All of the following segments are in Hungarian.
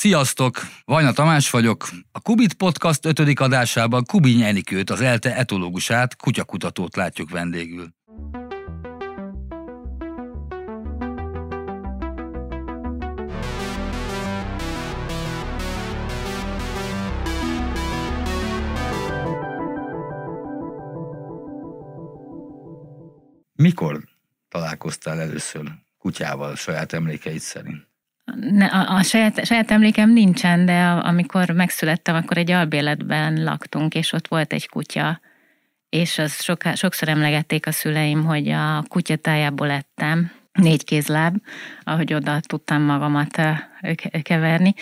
Sziasztok! Vajna Tamás vagyok. A Kubit Podcast ötödik adásában Kubiny Enikőt, az ELTE etológusát, kutyakutatót látjuk vendégül. Mikor találkoztál először kutyával saját emlékeid szerint? Ne, a, a saját, saját emlékem nincsen, de amikor megszülettem, akkor egy albéletben laktunk, és ott volt egy kutya, és az soká, sokszor emlegették a szüleim, hogy a kutyatájából lettem, négy kézláb, ahogy oda tudtam magamat keverni.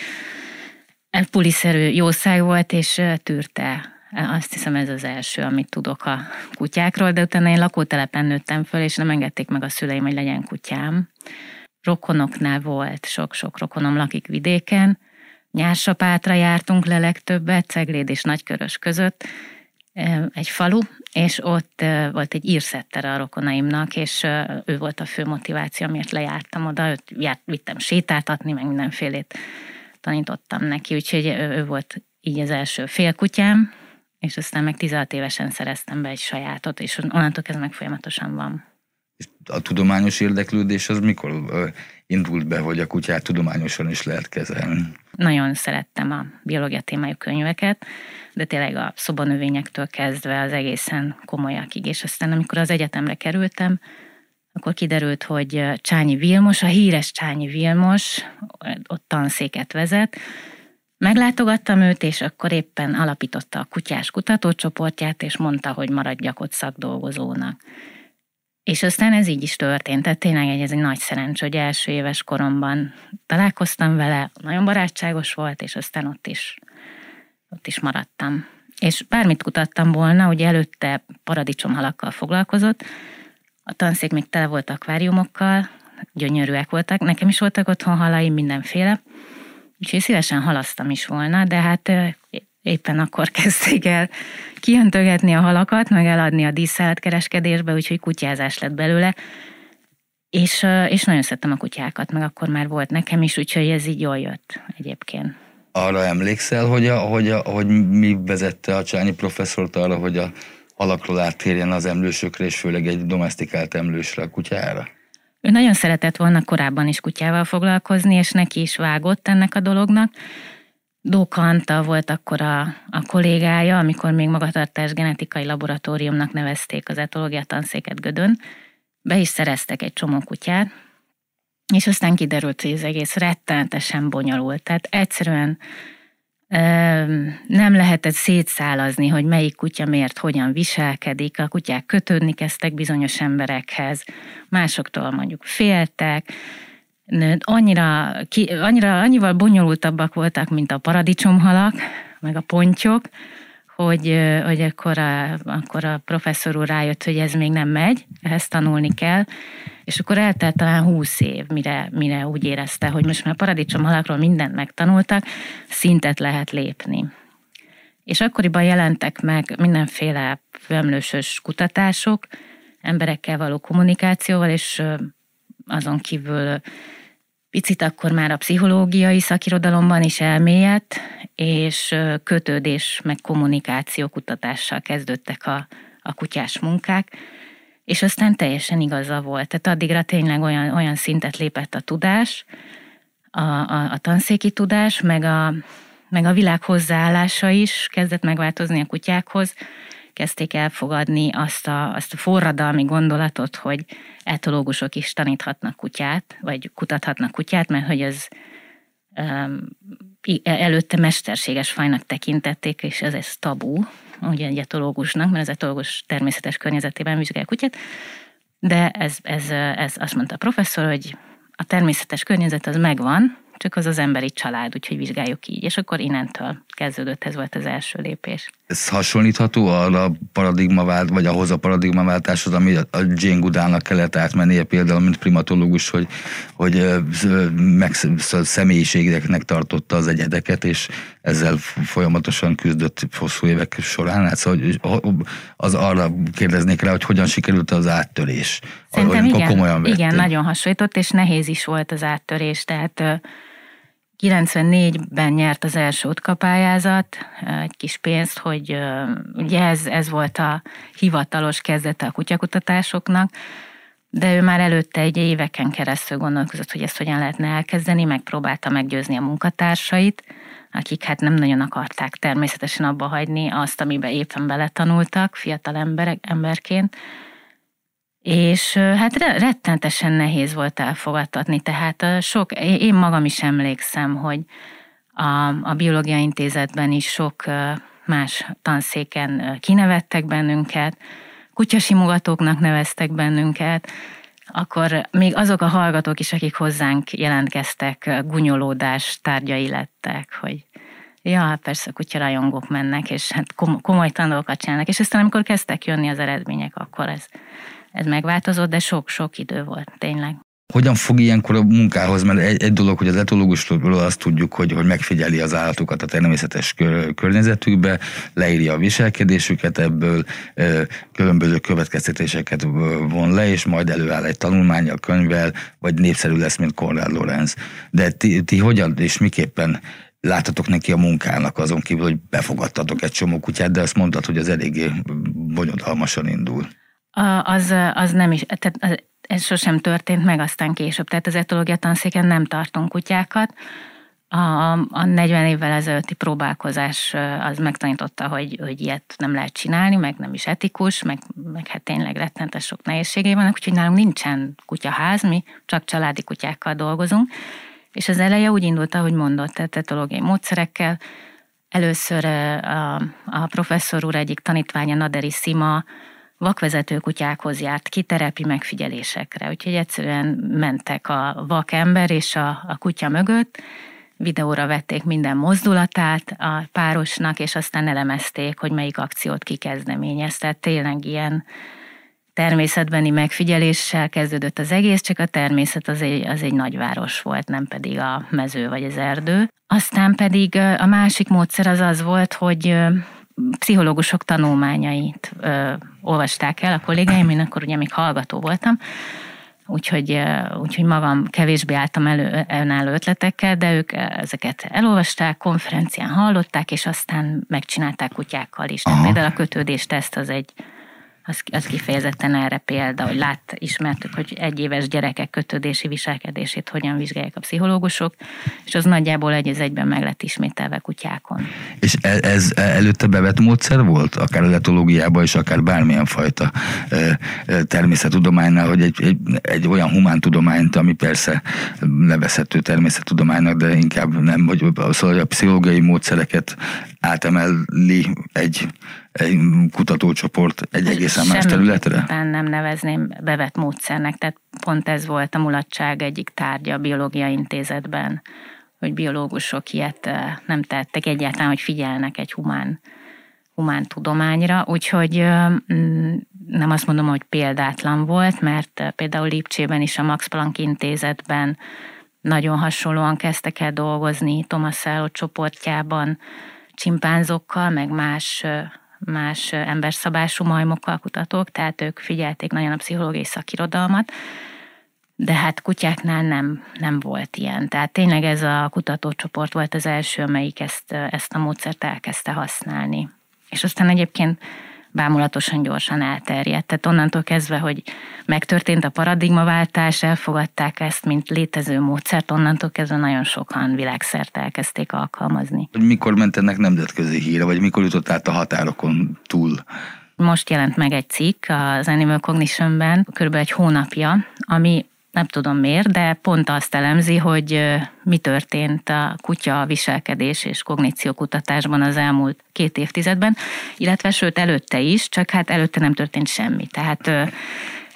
Puliszerű jószág volt, és tűrte. Azt hiszem ez az első, amit tudok a kutyákról, de utána én lakótelepen nőttem föl, és nem engedték meg a szüleim, hogy legyen kutyám rokonoknál volt, sok-sok rokonom lakik vidéken, Nyársapátra jártunk le legtöbbet, Cegléd és Nagykörös között, egy falu, és ott volt egy írszetter a rokonaimnak, és ő volt a fő motiváció, miért lejártam oda, őt járt, vittem sétáltatni, meg mindenfélét tanítottam neki, úgyhogy ő volt így az első félkutyám, és aztán meg 16 évesen szereztem be egy sajátot, és onnantól ez meg folyamatosan van a tudományos érdeklődés az mikor indult be, hogy a kutyát tudományosan is lehet kezelni? Nagyon szerettem a biológia témájú könyveket, de tényleg a szobanövényektől kezdve az egészen komolyakig, és aztán amikor az egyetemre kerültem, akkor kiderült, hogy Csányi Vilmos, a híres Csányi Vilmos, ott tanszéket vezet, Meglátogattam őt, és akkor éppen alapította a kutyás kutatócsoportját, és mondta, hogy maradjak ott szakdolgozónak. És aztán ez így is történt, tehát tényleg ez egy nagy szerencs, hogy első éves koromban találkoztam vele, nagyon barátságos volt, és aztán ott is, ott is maradtam. És bármit kutattam volna, ugye előtte paradicsomhalakkal foglalkozott, a tanszék még tele volt akváriumokkal, gyönyörűek voltak, nekem is voltak otthon halaim mindenféle, úgyhogy szívesen halasztam is volna, de hát éppen akkor kezdték el kiöntögetni a halakat, meg eladni a díszállatkereskedésbe, úgyhogy kutyázás lett belőle. És, és nagyon szerettem a kutyákat, meg akkor már volt nekem is, úgyhogy ez így jól jött egyébként. Arra emlékszel, hogy, a, hogy, a, hogy mi vezette a Csányi professzort arra, hogy a halakról áttérjen az emlősökre, és főleg egy domestikált emlősre, a kutyára? Ő nagyon szeretett volna korábban is kutyával foglalkozni, és neki is vágott ennek a dolognak, Dóka volt akkor a, a kollégája, amikor még magatartás genetikai laboratóriumnak nevezték az etológia tanszéket Gödön. Be is szereztek egy csomó kutyát, és aztán kiderült, hogy az egész rettenetesen bonyolult. Tehát egyszerűen nem lehetett szétszálazni, hogy melyik kutya miért, hogyan viselkedik. A kutyák kötődni kezdtek bizonyos emberekhez, másoktól mondjuk féltek, annyira, ki, annyira, annyival bonyolultabbak voltak, mint a paradicsomhalak, meg a pontyok, hogy, hogy akkor, a, akkor a professzor úr rájött, hogy ez még nem megy, ehhez tanulni kell, és akkor eltelt talán húsz év, mire, mire úgy érezte, hogy most már paradicsomhalakról mindent megtanultak, szintet lehet lépni. És akkoriban jelentek meg mindenféle főemlősös kutatások, emberekkel való kommunikációval, és azon kívül picit akkor már a pszichológiai szakirodalomban is elmélyedt, és kötődés meg kommunikáció kutatással kezdődtek a, a kutyás munkák, és aztán teljesen igaza volt. Tehát addigra tényleg olyan, olyan szintet lépett a tudás, a, a, a tanszéki tudás, meg a, meg a világ hozzáállása is kezdett megváltozni a kutyákhoz, kezdték elfogadni azt a, azt a forradalmi gondolatot, hogy etológusok is taníthatnak kutyát, vagy kutathatnak kutyát, mert hogy ez um, előtte mesterséges fajnak tekintették, és ez ez tabu, ugye egy etológusnak, mert az etológus természetes környezetében vizsgál kutyát, de ez, ez, ez azt mondta a professzor, hogy a természetes környezet az megvan, csak az az emberi család, úgyhogy vizsgáljuk így. És akkor innentől kezdődött, ez volt az első lépés. Ez hasonlítható arra a paradigmavált, vagy ahhoz a paradigmaváltáshoz, ami a Jane Goodának kellett átmennie például, mint primatológus, hogy, hogy meg személyiségeknek tartotta az egyedeket, és ezzel folyamatosan küzdött hosszú évek során. Hát szóval az arra kérdeznék rá, hogy hogyan sikerült az áttörés. Szerintem igen, komolyan igen, nagyon hasonlított, és nehéz is volt az áttörés, tehát 94-ben nyert az első útkapályázat egy kis pénzt, hogy ugye ez, ez volt a hivatalos kezdete a kutyakutatásoknak, de ő már előtte egy éveken keresztül gondolkozott, hogy ezt hogyan lehetne elkezdeni, megpróbálta meggyőzni a munkatársait, akik hát nem nagyon akarták természetesen abba hagyni azt, amiben éppen beletanultak fiatal emberek, emberként, és hát rettentesen nehéz volt elfogadtatni, tehát sok, én magam is emlékszem, hogy a, a Biológia Intézetben is sok más tanszéken kinevettek bennünket, kutyasimogatóknak neveztek bennünket, akkor még azok a hallgatók is, akik hozzánk jelentkeztek, gunyolódás tárgyai lettek, hogy ja, persze kutyarajongók mennek, és hát komoly tanulókat csinálnak, és aztán amikor kezdtek jönni az eredmények, akkor ez, ez megváltozott, de sok-sok idő volt, tényleg. Hogyan fog ilyenkor a munkához, mert egy, egy dolog, hogy az etológusról azt tudjuk, hogy, hogy megfigyeli az állatokat a természetes kör, környezetükbe, leírja a viselkedésüket ebből, különböző következtetéseket von le, és majd előáll egy tanulmánya, könyvvel, vagy népszerű lesz, mint Konrad Lorenz. De ti, ti hogyan és miképpen láttatok neki a munkának azon kívül, hogy befogadtatok egy csomó kutyát, de azt mondtad, hogy az eléggé bonyodalmasan indul. Az, az nem is, tehát ez sosem történt meg aztán később. Tehát az etológia tanszéken nem tartunk kutyákat. A, a 40 évvel ezelőtti próbálkozás az megtanította, hogy, hogy ilyet nem lehet csinálni, meg nem is etikus, meg, meg hát tényleg rettentes sok nehézségei vannak, úgyhogy nálunk nincsen kutyaház, mi csak családi kutyákkal dolgozunk. És az eleje úgy indult, ahogy mondott, tehát etológiai módszerekkel. Először a, a professzor úr egyik tanítványa, Naderi Sima, vakvezető kutyákhoz járt ki terepi megfigyelésekre, úgyhogy egyszerűen mentek a vakember és a, a kutya mögött, videóra vették minden mozdulatát a párosnak, és aztán elemezték, hogy melyik akciót kikezdeményez. Tehát tényleg ilyen természetbeni megfigyeléssel kezdődött az egész, csak a természet az egy, az egy nagyváros volt, nem pedig a mező vagy az erdő. Aztán pedig a másik módszer az az volt, hogy pszichológusok tanulmányait ö, olvasták el a kollégáim, én akkor ugye még hallgató voltam, úgyhogy, úgyhogy magam kevésbé álltam elő, önálló ötletekkel, de ők ezeket elolvasták, konferencián hallották, és aztán megcsinálták kutyákkal is. Tehát például a kötődésteszt az egy az, az kifejezetten erre példa, hogy lát, ismertük, hogy egyéves gyerekek kötődési viselkedését hogyan vizsgálják a pszichológusok, és az nagyjából egy az egyben meg lett ismételve kutyákon. És ez, ez előtte bevett módszer volt, akár letológiában, és akár bármilyen fajta természettudománynál, hogy egy, egy, egy olyan humántudományt, ami persze nevezhető természettudománynak, de inkább nem, hogy szóval a pszichológiai módszereket átemeli egy egy kutatócsoport egy egészen más területre? nem nevezném bevett módszernek, tehát pont ez volt a mulatság egyik tárgya a Biológia Intézetben, hogy biológusok ilyet eh, nem tettek egyáltalán, hogy figyelnek egy humán, humán tudományra, úgyhogy mm, nem azt mondom, hogy példátlan volt, mert eh, például Lipcsében is a Max Planck Intézetben nagyon hasonlóan kezdtek el dolgozni Thomas Szálló csoportjában, csimpánzokkal, meg más eh, más emberszabású majmokkal kutatók, tehát ők figyelték nagyon a pszichológiai szakirodalmat, de hát kutyáknál nem, nem volt ilyen. Tehát tényleg ez a kutatócsoport volt az első, amelyik ezt, ezt a módszert elkezdte használni. És aztán egyébként bámulatosan gyorsan elterjedt. Tehát onnantól kezdve, hogy megtörtént a paradigmaváltás, elfogadták ezt, mint létező módszert, onnantól kezdve nagyon sokan világszerte elkezdték alkalmazni. Mikor ment ennek nemzetközi híre, vagy mikor jutott át a határokon túl? Most jelent meg egy cikk az Animal Cognition-ben, kb. egy hónapja, ami nem tudom miért, de pont azt elemzi, hogy mi történt a kutya viselkedés és kogníció kutatásban az elmúlt két évtizedben, illetve sőt előtte is, csak hát előtte nem történt semmi. Tehát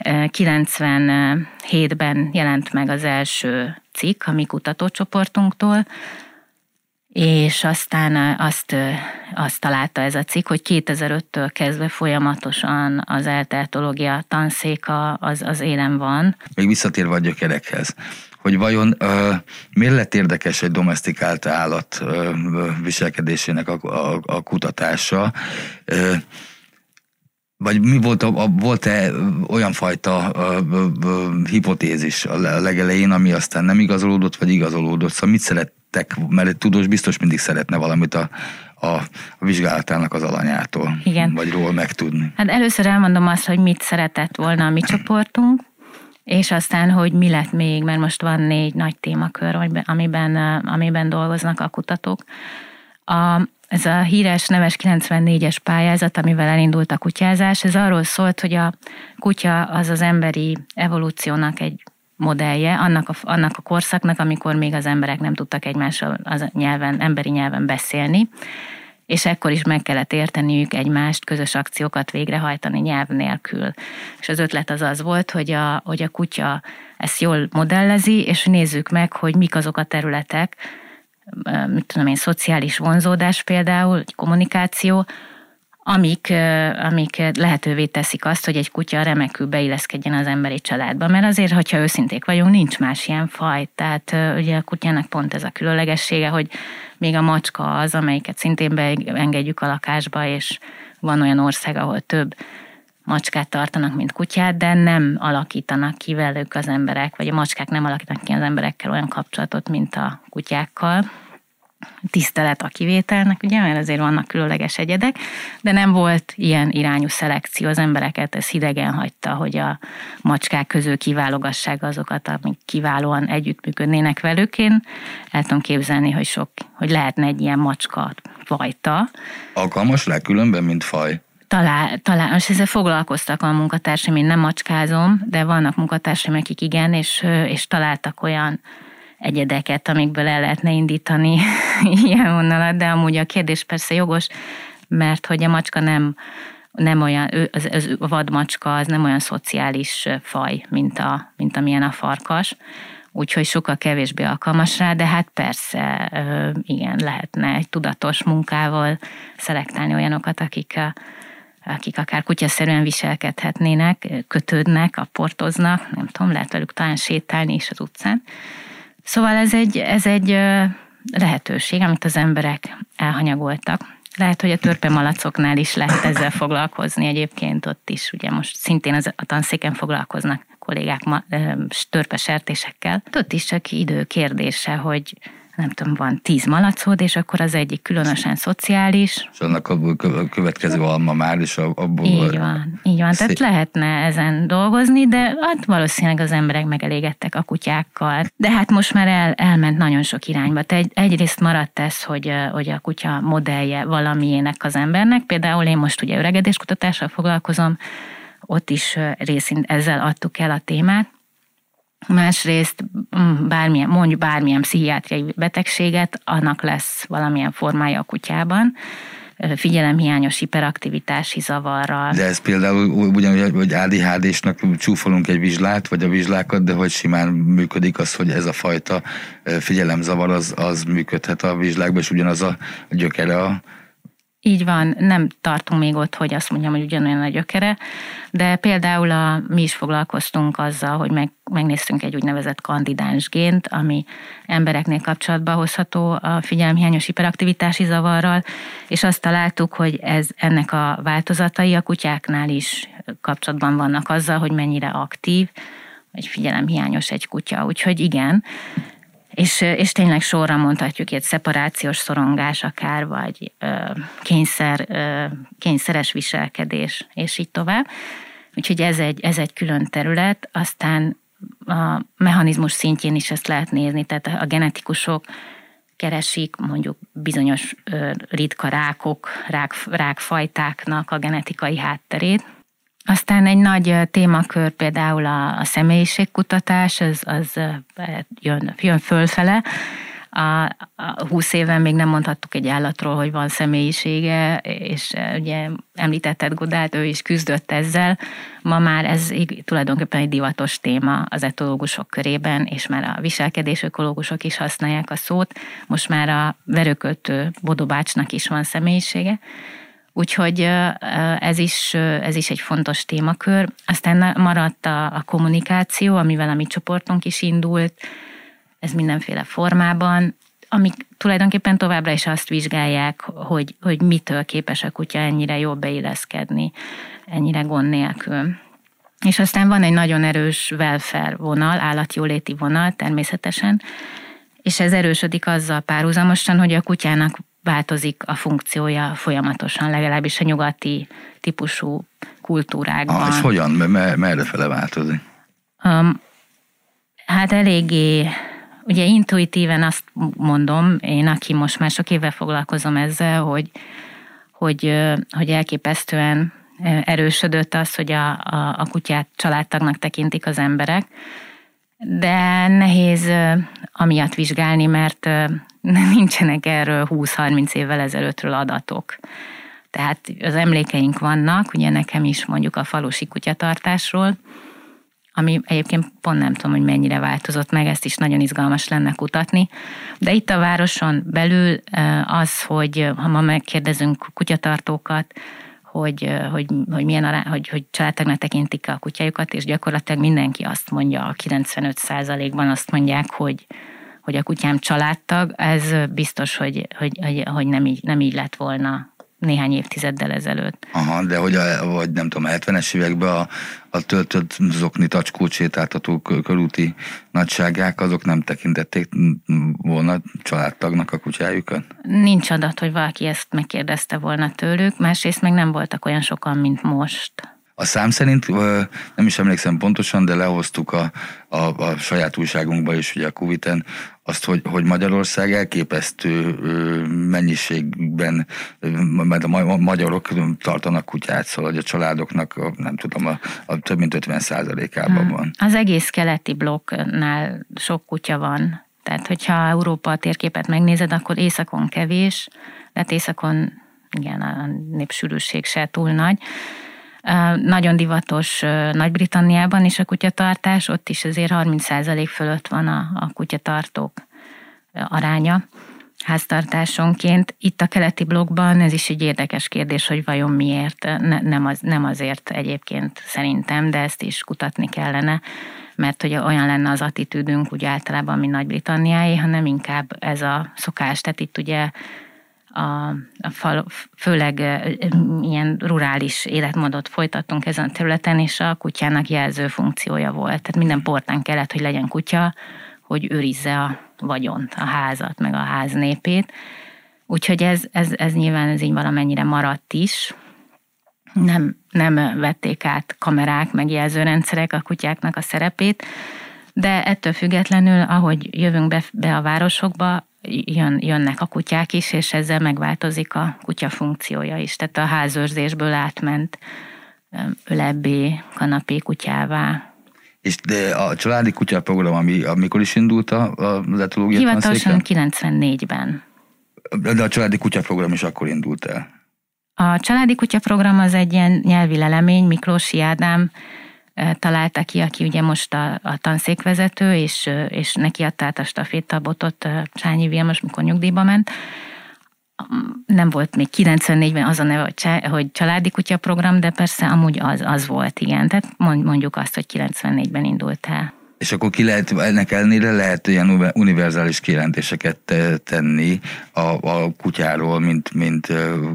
97-ben jelent meg az első cikk a mi kutatócsoportunktól, és aztán azt, azt találta ez a cikk, hogy 2005-től kezdve folyamatosan az eltertológia tanszéka az, az élen van. Még visszatérve a gyökerekhez, hogy vajon uh, miért lett érdekes egy domestikált állat uh, viselkedésének a, a, a kutatása, uh, vagy mi volt, a, a, volt-e olyan fajta a, a, a, hipotézis a legelején, ami aztán nem igazolódott, vagy igazolódott? Szóval mit szeret, szerettek, mert egy tudós biztos mindig szeretne valamit a, a, a vizsgálatának az alanyától, Igen. vagy ról megtudni. Hát először elmondom azt, hogy mit szeretett volna a mi csoportunk, és aztán, hogy mi lett még, mert most van négy nagy témakör, amiben, amiben dolgoznak a kutatók. A, ez a híres neves 94-es pályázat, amivel elindult a kutyázás, ez arról szólt, hogy a kutya az az emberi evolúciónak egy modellje, annak a, annak a korszaknak, amikor még az emberek nem tudtak egymással az nyelven, emberi nyelven beszélni, és ekkor is meg kellett érteniük egymást, közös akciókat végrehajtani nyelv nélkül. És az ötlet az az volt, hogy a, hogy a kutya ezt jól modellezi, és nézzük meg, hogy mik azok a területek, mit tudom én, szociális vonzódás például, kommunikáció, amik, amik lehetővé teszik azt, hogy egy kutya remekül beilleszkedjen az emberi családba. Mert azért, hogyha őszinték vagyunk, nincs más ilyen faj. Tehát ugye a kutyának pont ez a különlegessége, hogy még a macska az, amelyiket szintén beengedjük a lakásba, és van olyan ország, ahol több macskát tartanak, mint kutyát, de nem alakítanak ki velük az emberek, vagy a macskák nem alakítanak ki az emberekkel olyan kapcsolatot, mint a kutyákkal tisztelet a kivételnek, ugye, mert azért vannak különleges egyedek, de nem volt ilyen irányú szelekció, az embereket ez hidegen hagyta, hogy a macskák közül kiválogassák azokat, amik kiválóan együttműködnének velük. Én el tudom képzelni, hogy sok, hogy lehetne egy ilyen macska fajta. Alkalmas rá különben, mint faj? Talán, talán, most ezzel foglalkoztak a munkatársaim, én nem macskázom, de vannak munkatársaim, akik igen, és, és találtak olyan egyedeket, amikből el lehetne indítani ilyen vonalat, de amúgy a kérdés persze jogos, mert hogy a macska nem, nem olyan, az, az, a vadmacska az nem olyan szociális faj, mint, a, mint amilyen a farkas, úgyhogy sokkal kevésbé alkalmas rá, de hát persze, igen, lehetne egy tudatos munkával szelektálni olyanokat, akik akik akár kutyaszerűen viselkedhetnének, kötődnek, aportoznak, nem tudom, lehet velük talán sétálni is az utcán. Szóval ez egy, ez egy lehetőség, amit az emberek elhanyagoltak. Lehet, hogy a törpemalacoknál is lehet ezzel foglalkozni egyébként, ott is ugye most szintén az, a tanszéken foglalkoznak kollégák ma, törpesertésekkel. Ott is csak idő kérdése, hogy nem tudom, van tíz malacod, és akkor az egyik különösen szociális. És annak a következő alma már is abból... Így van, így van. Szép. Tehát lehetne ezen dolgozni, de hát valószínűleg az emberek megelégedtek a kutyákkal. De hát most már el, elment nagyon sok irányba. Te egy, egyrészt maradt ez, hogy, hogy a kutya modellje valamiének az embernek. Például én most ugye öregedéskutatással foglalkozom, ott is részint ezzel adtuk el a témát, Másrészt mm, bármilyen, mondjuk bármilyen pszichiátriai betegséget, annak lesz valamilyen formája a kutyában figyelemhiányos hiperaktivitási zavarral. De ez például ugyanúgy, hogy ADHD-snak csúfolunk egy vizslát, vagy a vizslákat, de hogy simán működik az, hogy ez a fajta figyelemzavar az, az működhet a vizslákban, és ugyanaz a gyökere a így van, nem tartunk még ott, hogy azt mondjam, hogy ugyanolyan a gyökere, de például a, mi is foglalkoztunk azzal, hogy meg, megnéztünk egy úgynevezett kandidáns gént, ami embereknél kapcsolatba hozható a figyelmhiányos hiperaktivitási zavarral, és azt találtuk, hogy ez ennek a változatai a kutyáknál is kapcsolatban vannak azzal, hogy mennyire aktív, vagy figyelemhiányos egy kutya. Úgyhogy igen, és, és tényleg sorra mondhatjuk egy szeparációs szorongás akár, vagy ö, kényszer, ö, kényszeres viselkedés, és így tovább. Úgyhogy ez egy, ez egy külön terület, aztán a mechanizmus szintjén is ezt lehet nézni, tehát a genetikusok keresik mondjuk bizonyos ritka rákok, rák, rákfajtáknak a genetikai hátterét, aztán egy nagy témakör például a, a személyiségkutatás, az, az jön, jön fölfele. A, a 20 éven még nem mondhattuk egy állatról, hogy van személyisége, és ugye említetted Godát, ő is küzdött ezzel. Ma már ez tulajdonképpen egy divatos téma az etológusok körében, és már a viselkedés ökológusok is használják a szót. Most már a verőkötő Bodobácsnak is van személyisége. Úgyhogy ez is, ez is egy fontos témakör. Aztán maradt a, a kommunikáció, amivel a mi csoportunk is indult, ez mindenféle formában, amik tulajdonképpen továbbra is azt vizsgálják, hogy, hogy mitől képes a kutya ennyire jól beilleszkedni, ennyire gond nélkül. És aztán van egy nagyon erős welfare vonal, állatjóléti vonal természetesen, és ez erősödik azzal párhuzamosan, hogy a kutyának változik a funkciója folyamatosan, legalábbis a nyugati típusú kultúrákban. Ah, és hogyan? Merre fele változik? Um, hát eléggé, ugye intuitíven azt mondom, én, aki most már sok éve foglalkozom ezzel, hogy, hogy, hogy elképesztően erősödött az, hogy a, a, a kutyát családtagnak tekintik az emberek, de nehéz amiatt vizsgálni, mert nincsenek erről 20-30 évvel ezelőttről adatok. Tehát az emlékeink vannak, ugye nekem is mondjuk a falusi kutyatartásról, ami egyébként pont nem tudom, hogy mennyire változott meg, ezt is nagyon izgalmas lenne kutatni. De itt a városon belül az, hogy ha ma megkérdezünk kutyatartókat, hogy, hogy, hogy milyen ará, hogy, hogy családtagnak tekintik a kutyájukat, és gyakorlatilag mindenki azt mondja, a 95%-ban azt mondják, hogy, hogy a kutyám családtag, ez biztos, hogy, hogy, hogy, hogy nem, így, nem így lett volna néhány évtizeddel ezelőtt. Aha, de hogy a, vagy nem tudom, 70-es években a, a töltött zokni tacskót sétáltató körúti nagyságák, azok nem tekintették volna családtagnak a kutyájukat? Nincs adat, hogy valaki ezt megkérdezte volna tőlük, másrészt meg nem voltak olyan sokan, mint most. A szám szerint nem is emlékszem pontosan, de lehoztuk a, a, a saját újságunkba is, ugye a Kuviten, azt, hogy, hogy Magyarország elképesztő mennyiségben, mert a magyarok tartanak kutyát, szóval hogy a családoknak, nem tudom, a, a több mint 50 százalékában van. Az egész keleti blokknál sok kutya van. Tehát, hogyha Európa térképet megnézed, akkor északon kevés, de északon igen, a népsűrűség se túl nagy. Nagyon divatos Nagy-Britanniában is a kutyatartás, ott is azért 30% fölött van a, a kutyatartók aránya háztartásonként. Itt a keleti blogban ez is egy érdekes kérdés, hogy vajon miért. Ne, nem, az, nem azért egyébként szerintem, de ezt is kutatni kellene, mert hogy olyan lenne az attitűdünk úgy általában, mint Nagy-Britanniáé, hanem inkább ez a szokás. Tehát itt ugye a, a fal, főleg ilyen rurális életmódot folytattunk ezen a területen, és a kutyának jelző funkciója volt. Tehát minden portán kellett, hogy legyen kutya, hogy őrizze a vagyont, a házat, meg a ház népét. Úgyhogy ez, ez, ez nyilván ez így valamennyire maradt is. Nem, nem vették át kamerák, meg jelzőrendszerek a kutyáknak a szerepét, de ettől függetlenül, ahogy jövünk be, be a városokba, jön, jönnek a kutyák is, és ezzel megváltozik a kutya funkciója is. Tehát a házőrzésből átment ölebbé, kanapé kutyává. És de a családi kutya program, ami, amikor is indult az etológia Hivatalosan 94-ben. De a családi kutya program is akkor indult el. A családi kutya program az egy ilyen nyelvi lelemény, Miklósi Ádám találta ki, aki ugye most a, a tanszékvezető, és, és neki adta át a stafétabotot Csányi Vilmos, mikor nyugdíjba ment. Nem volt még 94-ben az a neve, hogy, családi kutya program, de persze amúgy az, az volt, igen. Tehát mondjuk azt, hogy 94-ben indult el. És akkor ki lehet, ennek ellenére lehet ilyen univerzális kijelentéseket tenni a, a kutyáról, mint, mint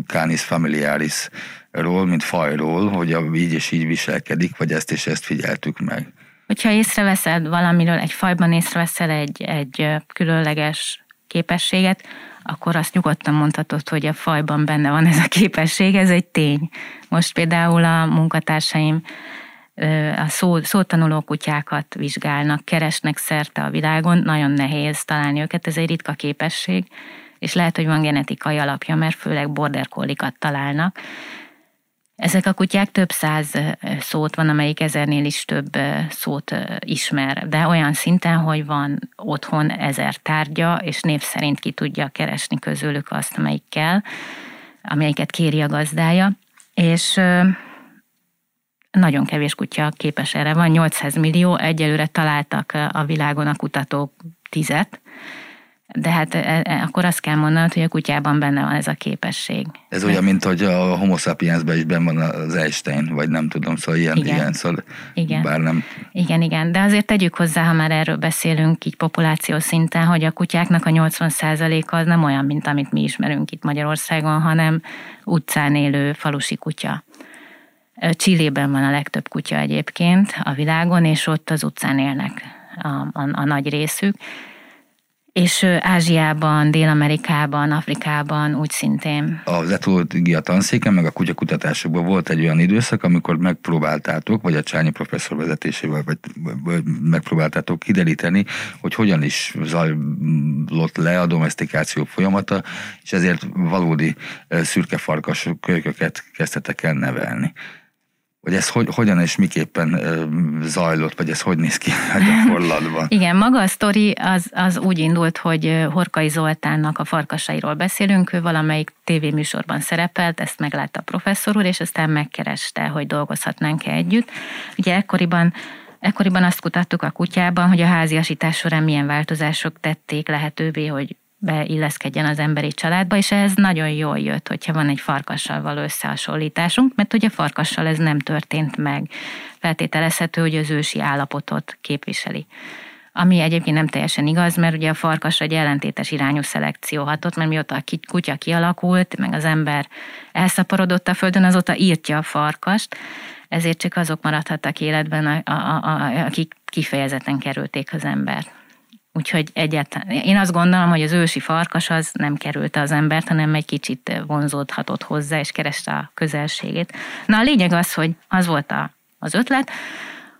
Canis familiaris ról, mint fajról, hogy így és így viselkedik, vagy ezt és ezt figyeltük meg. Hogyha észreveszed valamiről, egy fajban észreveszel egy, egy különleges képességet, akkor azt nyugodtan mondhatod, hogy a fajban benne van ez a képesség, ez egy tény. Most például a munkatársaim a szó, szótanuló kutyákat vizsgálnak, keresnek szerte a világon, nagyon nehéz találni őket, ez egy ritka képesség, és lehet, hogy van genetikai alapja, mert főleg border találnak, ezek a kutyák több száz szót van, amelyik ezernél is több szót ismer, de olyan szinten, hogy van otthon ezer tárgya, és név szerint ki tudja keresni közülük azt, amelyik kell, amelyiket kéri a gazdája, és nagyon kevés kutya képes erre. Van, 800 millió, egyelőre találtak a világon a kutatók tizet, de hát e, e, akkor azt kell mondanod, hogy a kutyában benne van ez a képesség. Ez olyan, mint hogy a homo sapiensben is benne van az Einstein, vagy nem tudom, szóval ilyen, igen. ilyen szóval igen. bár nem. Igen, igen, de azért tegyük hozzá, ha már erről beszélünk így populáció szinten, hogy a kutyáknak a 80%-a az nem olyan, mint amit mi ismerünk itt Magyarországon, hanem utcán élő falusi kutya. Csillében van a legtöbb kutya egyébként a világon, és ott az utcán élnek a, a, a nagy részük és Ázsiában, Dél-Amerikában, Afrikában úgy szintén. Az etológia tanszéken, meg a kutyakutatásokban volt egy olyan időszak, amikor megpróbáltátok, vagy a Csányi professzor vezetésével, vagy, vagy megpróbáltátok kideríteni, hogy hogyan is zajlott le a domestikáció folyamata, és ezért valódi szürke farkas kölyköket kezdtetek el nevelni hogy ez hogy, hogyan és miképpen ö, zajlott, vagy ez hogy néz ki a gyakorlatban. Igen, maga a sztori az, az úgy indult, hogy Horkai Zoltánnak a farkasairól beszélünk, ő valamelyik tévéműsorban szerepelt, ezt meglátta a professzor úr, és aztán megkereste, hogy dolgozhatnánk-e együtt. Ugye ekkoriban Ekkoriban azt kutattuk a kutyában, hogy a háziasítás során milyen változások tették lehetővé, hogy beilleszkedjen az emberi családba, és ez nagyon jól jött, hogyha van egy farkassal való összehasonlításunk, mert ugye farkassal ez nem történt meg. Feltételezhető, hogy az ősi állapotot képviseli. Ami egyébként nem teljesen igaz, mert ugye a farkas egy ellentétes irányú szelekció hatott, mert mióta a kutya kialakult, meg az ember elszaporodott a földön, azóta írtja a farkast, ezért csak azok maradhattak életben, akik kifejezetten kerülték az embert. Úgyhogy egyáltalán, én azt gondolom, hogy az ősi farkas az nem kerülte az embert, hanem egy kicsit vonzódhatott hozzá, és kereste a közelségét. Na a lényeg az, hogy az volt a, az ötlet,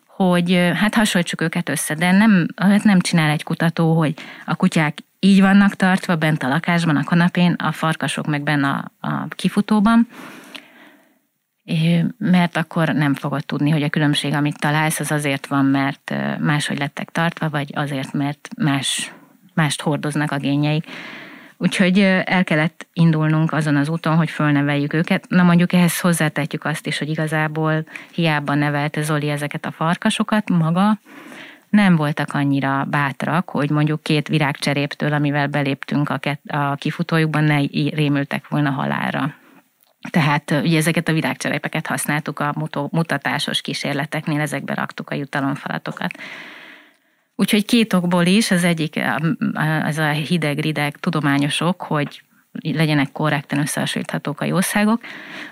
hogy hát hasonlítsuk őket össze, de nem, nem csinál egy kutató, hogy a kutyák így vannak tartva bent a lakásban, a kanapén, a farkasok meg benne a, a kifutóban, mert akkor nem fogod tudni, hogy a különbség, amit találsz, az azért van, mert máshogy lettek tartva, vagy azért, mert más, mást hordoznak a gényeik. Úgyhogy el kellett indulnunk azon az úton, hogy fölneveljük őket. Na mondjuk ehhez hozzátetjük azt is, hogy igazából hiába nevelte Zoli ezeket a farkasokat maga, nem voltak annyira bátrak, hogy mondjuk két virágcseréptől, amivel beléptünk a, a kifutójukban, ne rémültek volna halálra. Tehát ugye ezeket a virágcserepeket használtuk a mutatásos kísérleteknél, ezekbe raktuk a jutalomfalatokat. Úgyhogy két okból is, az egyik az a hideg-rideg tudományosok, hogy legyenek korrekten összehasonlíthatók a jószágok.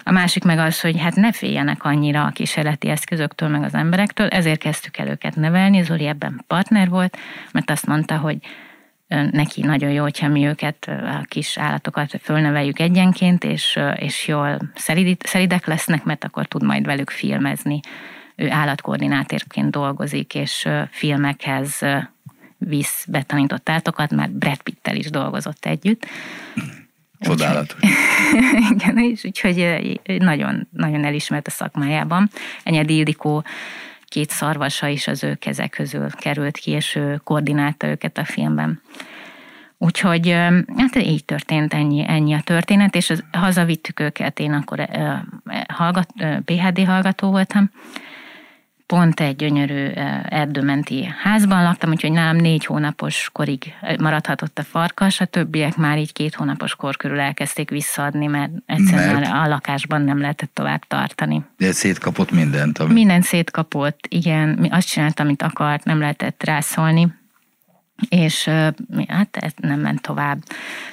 A másik meg az, hogy hát ne féljenek annyira a kísérleti eszközöktől, meg az emberektől, ezért kezdtük el őket nevelni. Zoli ebben partner volt, mert azt mondta, hogy neki nagyon jó, hogyha mi őket, a kis állatokat fölneveljük egyenként, és, és jól szeridek lesznek, mert akkor tud majd velük filmezni. Ő állatkoordinátérként dolgozik, és filmekhez visz betanított állatokat, mert Brad Pittel is dolgozott együtt. Csodálatos. Igen, és úgyhogy nagyon, nagyon elismert a szakmájában. Enyedi Ildikó két szarvasa is az ő kezek közül került ki, és ő koordinálta őket a filmben. Úgyhogy hát így történt, ennyi, ennyi a történet, és az, hazavittük őket, én akkor uh, hallgat, uh, PHD hallgató voltam, pont egy gyönyörű erdőmenti házban laktam, úgyhogy nálam négy hónapos korig maradhatott a farkas, a többiek már így két hónapos kor körül elkezdték visszaadni, mert egyszerűen mert... a lakásban nem lehetett tovább tartani. De szétkapott mindent? Ami... Mindent szétkapott, igen. Azt csinált, amit akart, nem lehetett rászólni és hát nem ment tovább.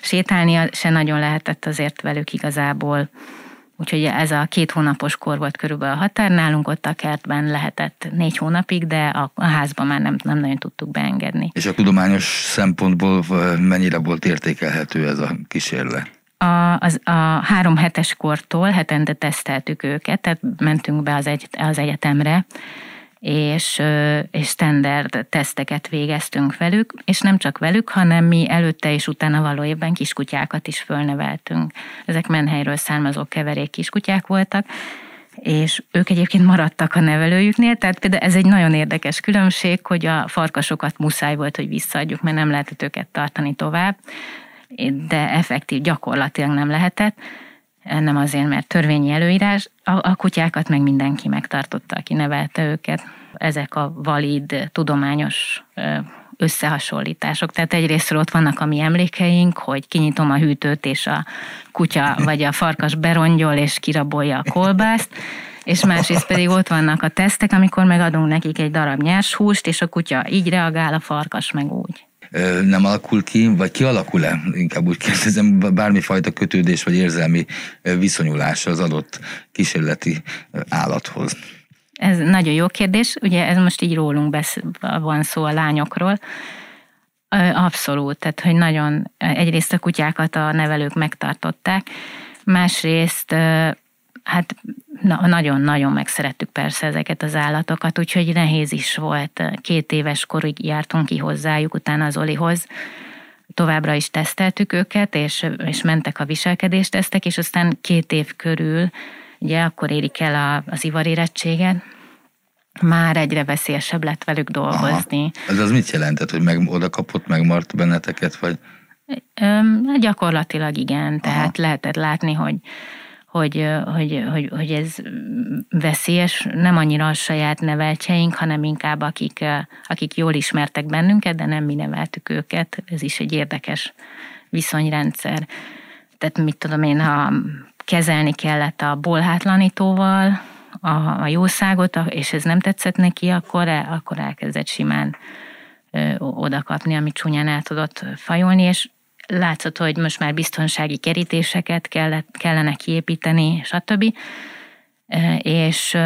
Sétálni se nagyon lehetett azért velük igazából Úgyhogy ez a két hónapos kor volt körülbelül a határ. Nálunk ott a kertben lehetett négy hónapig, de a, a házban már nem, nem nagyon tudtuk beengedni. És a tudományos szempontból mennyire volt értékelhető ez a kísérlet? A, az, a három hetes kortól hetente teszteltük őket, tehát mentünk be az, egy, az egyetemre, és, és standard teszteket végeztünk velük, és nem csak velük, hanem mi előtte és utána való évben kiskutyákat is fölneveltünk. Ezek menhelyről származó keverék kiskutyák voltak, és ők egyébként maradtak a nevelőjüknél, tehát például ez egy nagyon érdekes különbség, hogy a farkasokat muszáj volt, hogy visszaadjuk, mert nem lehetett őket tartani tovább, de effektív gyakorlatilag nem lehetett nem azért, mert törvényi előírás, a, a kutyákat meg mindenki megtartotta, aki nevelte őket. Ezek a valid, tudományos összehasonlítások. Tehát egyrésztről ott vannak a mi emlékeink, hogy kinyitom a hűtőt, és a kutya vagy a farkas berongyol, és kirabolja a kolbászt, és másrészt pedig ott vannak a tesztek, amikor megadunk nekik egy darab nyers húst, és a kutya így reagál, a farkas meg úgy nem alakul ki, vagy kialakul-e? Inkább úgy kérdezem, bármifajta kötődés vagy érzelmi viszonyulás az adott kísérleti állathoz. Ez nagyon jó kérdés. Ugye ez most így rólunk besz- van szó a lányokról. Abszolút, tehát hogy nagyon, egyrészt a kutyákat a nevelők megtartották, másrészt hát nagyon-nagyon megszerettük persze ezeket az állatokat, úgyhogy nehéz is volt. Két éves korig jártunk ki hozzájuk, utána az Olihoz, továbbra is teszteltük őket, és, és mentek a viselkedéstesztek, és aztán két év körül, ugye akkor érik el a, az ivarérettséget, már egyre veszélyesebb lett velük dolgozni. Aha. Ez az mit jelentett, hogy meg, oda kapott, megmart benneteket, vagy? Öm, gyakorlatilag igen, tehát Aha. lehetett látni, hogy hogy, hogy, hogy, hogy ez veszélyes, nem annyira a saját neveltjeink, hanem inkább akik, akik jól ismertek bennünket, de nem mi neveltük őket. Ez is egy érdekes viszonyrendszer. Tehát mit tudom én, ha kezelni kellett a bolhátlanítóval a, a jószágot, és ez nem tetszett neki, akkor, el, akkor elkezdett simán ö, oda kapni, amit csúnyán el tudott fajolni, és látszott, hogy most már biztonsági kerítéseket kellett, kellene kiépíteni, stb. És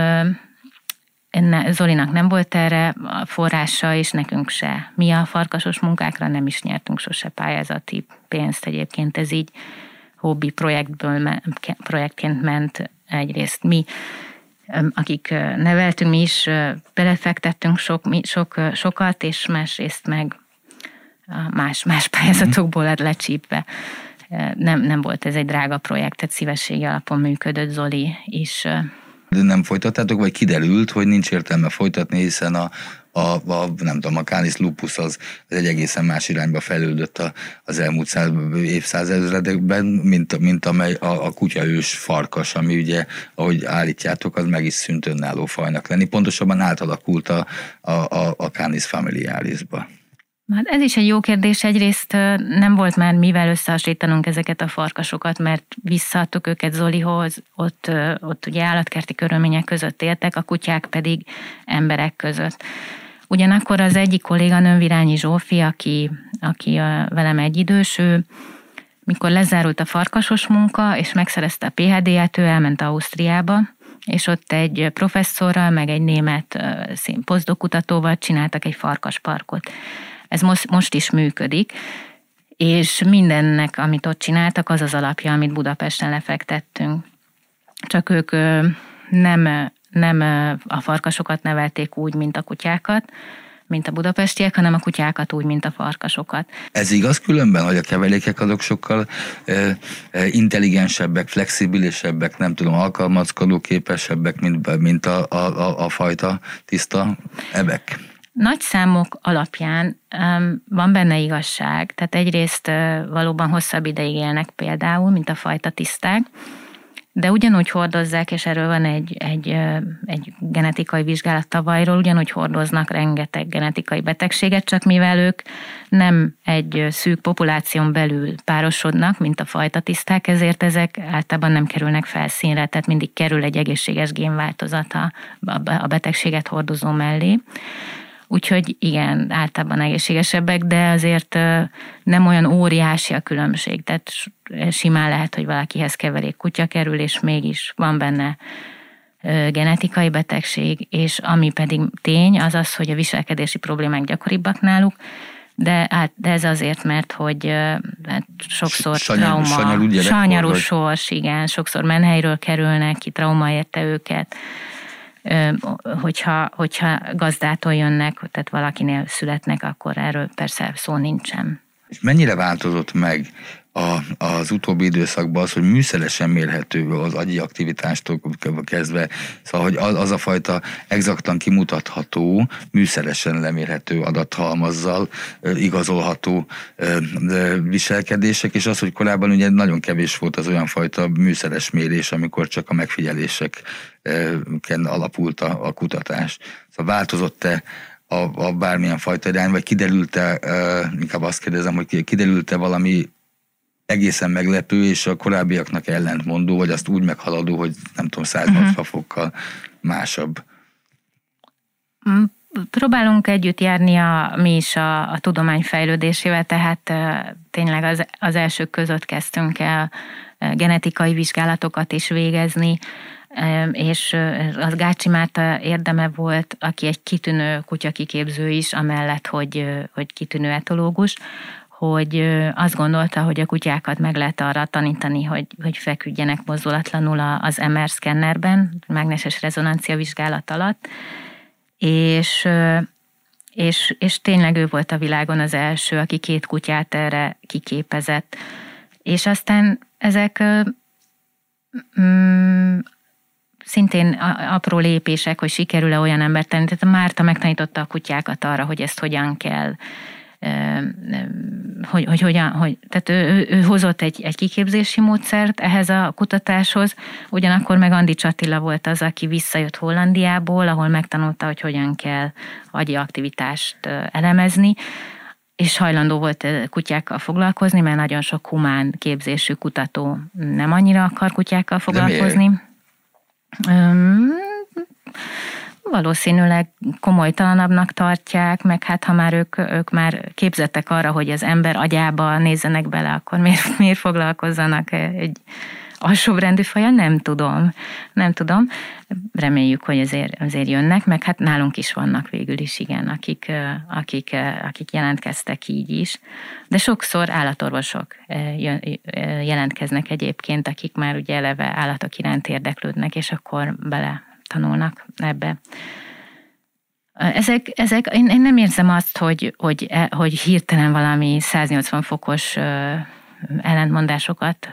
Zolinak nem volt erre a forrása, és nekünk se. Mi a farkasos munkákra nem is nyertünk sose pályázati pénzt egyébként, ez így hobbi projektből, projektként ment egyrészt mi, akik neveltünk, mi is belefektettünk sok, sok, sokat, és másrészt meg más, más pályázatokból lett lecsípve. Nem, nem volt ez egy drága projekt, tehát szívességi alapon működött Zoli is. De nem folytattátok, vagy kiderült, hogy nincs értelme folytatni, hiszen a, a, a nem tudom, a Canis lupus az, az egy egészen más irányba fejlődött a, az elmúlt száz, évszázezredekben, mint, mint amely a, a kutyaős farkas, ami ugye, ahogy állítjátok, az meg is szűnt önálló fajnak lenni. Pontosabban átalakult a, a, a, a Canis familiarisba. Hát ez is egy jó kérdés. Egyrészt nem volt már mivel összehasonlítanunk ezeket a farkasokat, mert visszaadtuk őket Zolihoz, ott, ott ugye állatkerti körülmények között éltek, a kutyák pedig emberek között. Ugyanakkor az egyik kolléganőm Virányi Zsófi, aki, aki velem egyidős, ő mikor lezárult a farkasos munka, és megszerezte a PHD-et, ő elment Ausztriába, és ott egy professzorral, meg egy német posztdokutatóval csináltak egy farkasparkot. Ez most, most is működik, és mindennek, amit ott csináltak, az az alapja, amit Budapesten lefektettünk. Csak ők nem, nem a farkasokat nevelték úgy, mint a kutyákat, mint a budapestiek, hanem a kutyákat úgy, mint a farkasokat. Ez igaz különben, hogy a kevelékek azok sokkal e, e, intelligensebbek, flexibilisebbek, nem tudom, alkalmazkodó képesebbek, mint, mint a, a, a, a fajta tiszta ebek? Nagy számok alapján um, van benne igazság, tehát egyrészt uh, valóban hosszabb ideig élnek például, mint a fajta tiszták, de ugyanúgy hordozzák, és erről van egy, egy, egy genetikai vizsgálat tavalyról, ugyanúgy hordoznak rengeteg genetikai betegséget, csak mivel ők nem egy szűk populáción belül párosodnak, mint a fajta tiszták, ezért ezek általában nem kerülnek felszínre, tehát mindig kerül egy egészséges génváltozat a, a betegséget hordozó mellé. Úgyhogy igen, általában egészségesebbek, de azért nem olyan óriási a különbség. Tehát simán lehet, hogy valakihez keverék kutya kerül, és mégis van benne genetikai betegség, és ami pedig tény, az az, hogy a viselkedési problémák gyakoribbak náluk, de, hát, de ez azért, mert hogy hát sokszor Sanyarú, trauma, sanyarú, sanyarú sors, igen, sokszor menhelyről kerülnek ki, trauma érte őket, hogyha, hogyha gazdától jönnek, tehát valakinél születnek, akkor erről persze szó nincsen. És mennyire változott meg a, az utóbbi időszakban az, hogy műszeresen mérhető az agyi aktivitástól kezdve, szóval hogy az, az a fajta exaktan kimutatható, műszeresen lemérhető adathalmazzal igazolható viselkedések, és az, hogy korábban ugye nagyon kevés volt az olyan fajta műszeres mérés, amikor csak a megfigyeléseken alapult a, a kutatás. Szóval változott-e a, a bármilyen fajta irány, vagy kiderült-e, inkább azt kérdezem, hogy kiderült-e valami egészen meglepő, és a korábbiaknak ellentmondó, vagy azt úgy meghaladó, hogy nem tudom, 180 uh-huh. Mhm. fokkal másabb. Mm, próbálunk együtt járni a, mi is a, a tudomány fejlődésével, tehát tényleg az, az elsők között kezdtünk el genetikai vizsgálatokat is végezni, és az Gácsi Márta érdeme volt, aki egy kitűnő kutyakiképző is, amellett, hogy, hogy kitűnő etológus, hogy azt gondolta, hogy a kutyákat meg lehet arra tanítani, hogy, hogy feküdjenek mozdulatlanul az MR szkennerben, mágneses rezonancia vizsgálat alatt, és, és, és tényleg ő volt a világon az első, aki két kutyát erre kiképezett. És aztán ezek mm, szintén apró lépések, hogy sikerül-e olyan embert tenni. Tehát Márta megtanította a kutyákat arra, hogy ezt hogyan kell hogy, hogy hogyan, hogy, tehát ő, ő, ő hozott egy, egy kiképzési módszert ehhez a kutatáshoz, ugyanakkor meg Andi Csatilla volt az, aki visszajött Hollandiából, ahol megtanulta, hogy hogyan kell agyi aktivitást elemezni, és hajlandó volt kutyákkal foglalkozni, mert nagyon sok humán képzésű kutató nem annyira akar kutyákkal foglalkozni. Valószínűleg komolytalanabbnak tartják, meg hát ha már ők, ők már képzettek arra, hogy az ember agyába nézzenek bele, akkor miért, miért foglalkozzanak egy alsóbrendű faja? Nem tudom. Nem tudom. Reméljük, hogy azért, azért jönnek, meg hát nálunk is vannak végül is, igen, akik, akik, akik jelentkeztek így is. De sokszor állatorvosok jelentkeznek egyébként, akik már ugye eleve állatok iránt érdeklődnek, és akkor bele tanulnak ebbe. Ezek, ezek én, én nem érzem azt, hogy, hogy, e, hogy hirtelen valami 180 fokos ellentmondásokat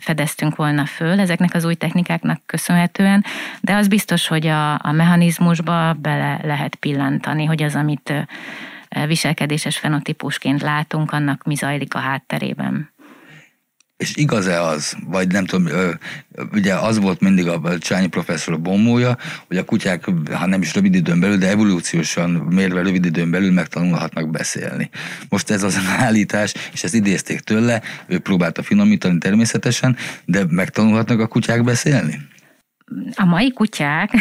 fedeztünk volna föl ezeknek az új technikáknak köszönhetően, de az biztos, hogy a, a mechanizmusba bele lehet pillantani, hogy az, amit viselkedéses fenotípusként látunk, annak mi zajlik a hátterében. És igaz-e az, vagy nem tudom, ugye az volt mindig a Csányi professzor bombója, hogy a kutyák, ha nem is rövid időn belül, de evolúciósan mérve rövid időn belül megtanulhatnak beszélni. Most ez az állítás, és ezt idézték tőle, ő próbálta finomítani természetesen, de megtanulhatnak a kutyák beszélni? A mai kutyák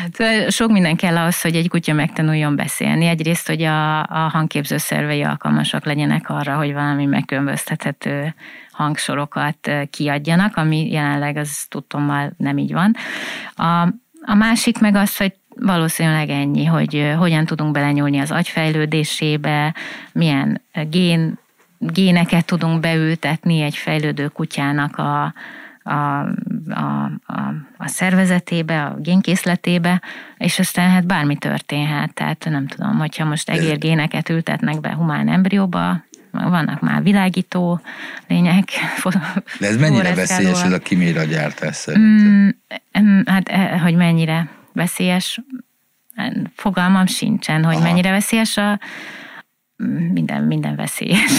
Hát sok minden kell ahhoz, hogy egy kutya megtanuljon beszélni. Egyrészt, hogy a, a hangképző szervei alkalmasak legyenek arra, hogy valami megkülönböztethető hangsorokat kiadjanak, ami jelenleg az tudtommal nem így van. A, a másik meg az, hogy valószínűleg ennyi, hogy hogyan tudunk belenyúlni az agyfejlődésébe, milyen gén, géneket tudunk beültetni egy fejlődő kutyának a, a, a, a, a szervezetébe, a génkészletébe, és aztán hát bármi történhet. Tehát nem tudom, hogyha most egérgéneket ültetnek be humán embrióba, vannak már világító lények. De ez mennyire veszélyes ez a kiméra gyártás szerintem? Mm, hát eh, hogy mennyire veszélyes, fogalmam sincsen, hogy Aha. mennyire veszélyes a minden, minden veszélyes.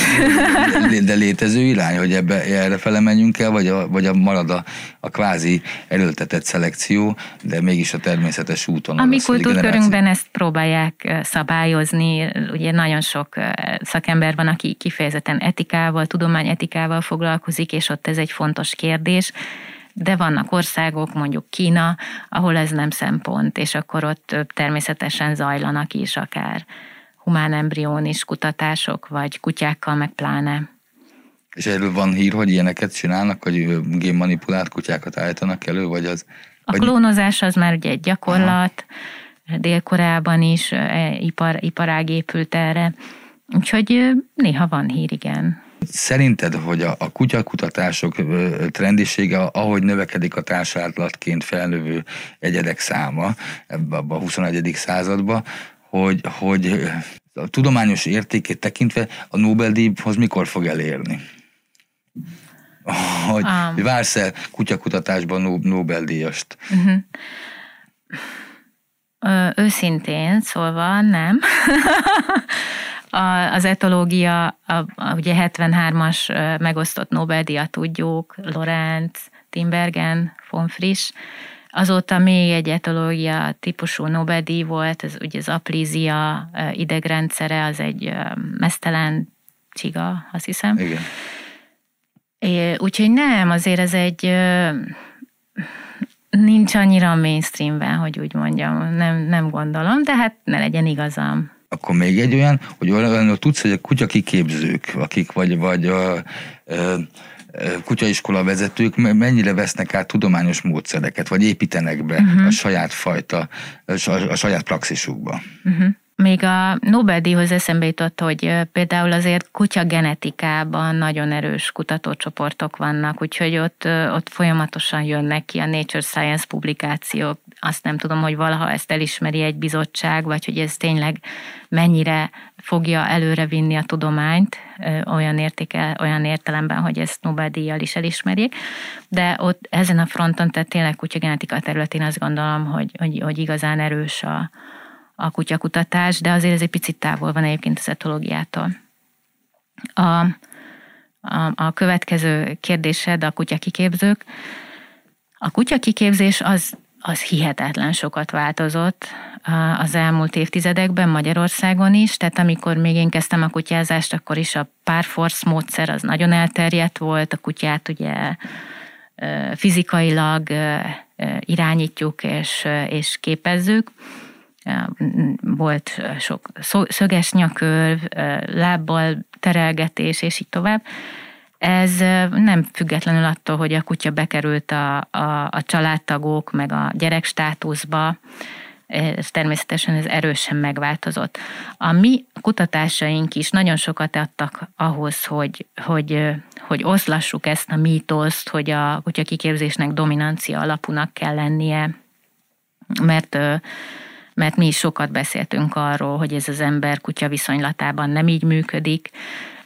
De létező irány, hogy ebbe, erre fele menjünk el, vagy, a, vagy a marad a, a kvázi erőltetett szelekció, de mégis a természetes úton. A mi kultúrkörünkben ezt próbálják szabályozni, ugye nagyon sok szakember van, aki kifejezetten etikával, tudományetikával foglalkozik, és ott ez egy fontos kérdés, de vannak országok, mondjuk Kína, ahol ez nem szempont, és akkor ott természetesen zajlanak is akár humán embriónis kutatások, vagy kutyákkal meg pláne. És erről van hír, hogy ilyeneket csinálnak, hogy génmanipulált kutyákat állítanak elő, vagy az... A vagy... klónozás az már ugye egy gyakorlat, Aha. Dél-Koreában is e, ipar, iparág épült erre, úgyhogy néha van hír, igen. Szerinted, hogy a, a kutyakutatások trendisége, ahogy növekedik a társadalatként felnövő egyedek száma ebbe a 21. századba, hogy, hogy a tudományos értékét tekintve a Nobel-díjhoz mikor fog elérni? Hogy um. vársz-e kutyakutatásban Nobel-díjast? Uh-huh. őszintén szólva nem. a, az etológia, a, a, ugye 73-as megosztott Nobel-díjat tudjuk, Lorenz, Timbergen, von Frisch, Azóta még egy etológia típusú Nobel-díj volt, ez ugye az aplízia idegrendszere, az egy mesztelen csiga, azt hiszem. Igen. É, úgyhogy nem, azért ez egy nincs annyira mainstreamben, hogy úgy mondjam, nem, nem gondolom, de hát ne legyen igazam. akkor még egy olyan, hogy olyan, tudsz, hogy a kutya kiképzők, akik vagy, vagy a, a, kutyaiskola vezetők mennyire vesznek át tudományos módszereket, vagy építenek be uh-huh. a saját fajta, a, saját praxisukba. Uh-huh. Még a Nobel-díjhoz eszembe jutott, hogy például azért kutya genetikában nagyon erős kutatócsoportok vannak, úgyhogy ott, ott folyamatosan jönnek ki a Nature Science publikációk. Azt nem tudom, hogy valaha ezt elismeri egy bizottság, vagy hogy ez tényleg mennyire fogja előre vinni a tudományt, olyan, értéke, olyan értelemben, hogy ezt Nobel-díjjal is elismerjék, de ott ezen a fronton, tehát tényleg kutyagenetika területén azt gondolom, hogy, hogy, hogy igazán erős a, a kutyakutatás, de azért ez egy picit távol van egyébként az etológiától. A, a, a következő kérdésed a kutyakiképzők. A kutyakiképzés az, az hihetetlen sokat változott az elmúlt évtizedekben Magyarországon is, tehát amikor még én kezdtem a kutyázást, akkor is a párforce módszer az nagyon elterjedt volt, a kutyát ugye fizikailag irányítjuk és, és képezzük volt sok szöges nyakör, lábbal terelgetés, és így tovább. Ez nem függetlenül attól, hogy a kutya bekerült a, a, a családtagok, meg a gyerek státuszba, ez természetesen ez erősen megváltozott. A mi kutatásaink is nagyon sokat adtak ahhoz, hogy, hogy, hogy oszlassuk ezt a mítoszt, hogy a kutya kiképzésnek dominancia alapúnak kell lennie, mert mert mi is sokat beszéltünk arról, hogy ez az ember-kutya viszonylatában nem így működik,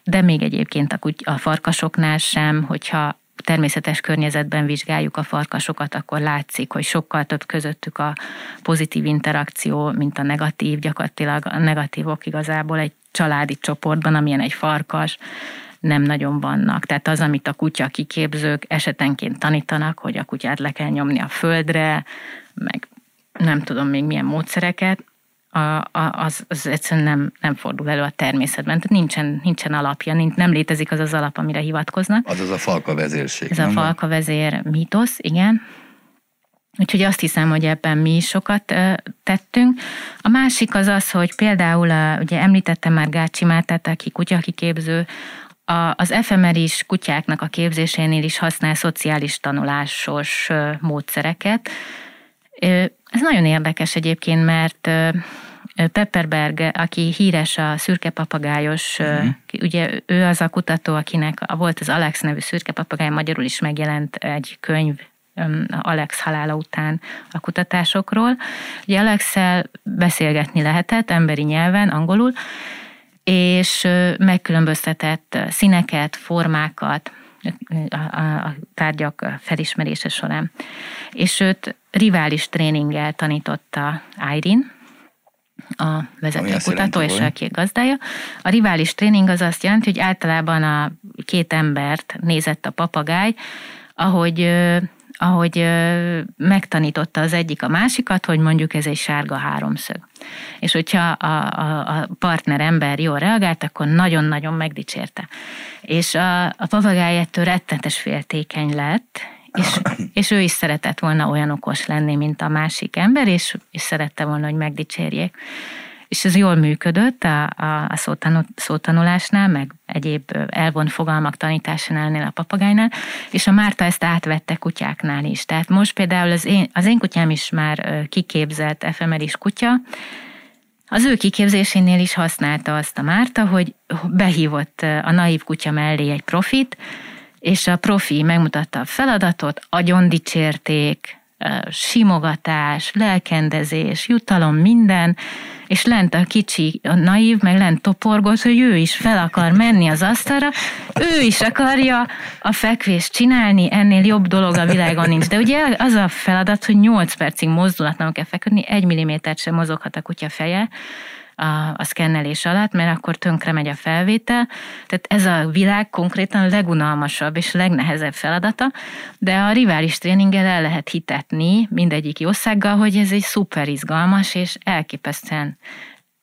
de még egyébként a, kuty- a farkasoknál sem, hogyha természetes környezetben vizsgáljuk a farkasokat, akkor látszik, hogy sokkal több közöttük a pozitív interakció, mint a negatív. Gyakorlatilag a negatívok igazából egy családi csoportban, amilyen egy farkas, nem nagyon vannak. Tehát az, amit a kutya kiképzők esetenként tanítanak, hogy a kutyát le kell nyomni a földre, meg nem tudom még milyen módszereket, a, az, az egyszerűen nem, nem fordul elő a természetben. Tehát nincsen, nincsen alapja, nincs, nem létezik az az alap, amire hivatkoznak. Az az a falka vezérség. Ez nem? a falka vezér mítosz, igen. Úgyhogy azt hiszem, hogy ebben mi is sokat tettünk. A másik az az, hogy például, a, ugye említettem már Gácsi Mártát, aki kutyakiképző, a, az efemeris kutyáknak a képzésénél is használ szociális tanulásos módszereket, ez nagyon érdekes egyébként, mert Pepperberg, aki híres a szürke papagájos, uh-huh. ugye ő az a kutató, akinek volt az Alex nevű szürke papagáj, magyarul is megjelent egy könyv, Alex halála után a kutatásokról. Ugye alex beszélgetni lehetett emberi nyelven, angolul, és megkülönböztetett színeket, formákat, a, a tárgyak felismerése során. És őt rivális tréninggel tanította Irene, a vezető kutató és a két gazdája. A rivális tréning az azt jelenti, hogy általában a két embert nézett a papagáj, ahogy ahogy megtanította az egyik a másikat, hogy mondjuk ez egy sárga háromszög. És hogyha a, a, a partner ember jól reagált, akkor nagyon-nagyon megdicsérte. És a, a papagáj ettől rettentes féltékeny lett, és, és ő is szeretett volna olyan okos lenni, mint a másik ember, és, és szerette volna, hogy megdicsérjék és ez jól működött a, a, a szótanulásnál, meg egyéb elvont fogalmak tanításánál a papagájnál, és a Márta ezt átvette kutyáknál is. Tehát most például az én, az én kutyám is már kiképzett efemeris kutya, az ő kiképzésénél is használta azt a Márta, hogy behívott a naív kutya mellé egy profit, és a profi megmutatta a feladatot, agyon dicsérték, simogatás, lelkendezés, jutalom, minden, és lent a kicsi, a naív, meg lent toporgott, hogy ő is fel akar menni az asztalra, ő is akarja a fekvést csinálni, ennél jobb dolog a világon nincs. De ugye az a feladat, hogy 8 percig mozdulatlanul kell feküdni, egy millimétert sem mozoghat a kutya feje, a, a szkennelés alatt, mert akkor tönkre megy a felvétel. Tehát ez a világ konkrétan a legunalmasabb és legnehezebb feladata, de a rivális tréninggel el lehet hitetni mindegyik jószággal, hogy ez egy szuper izgalmas és elképesztően,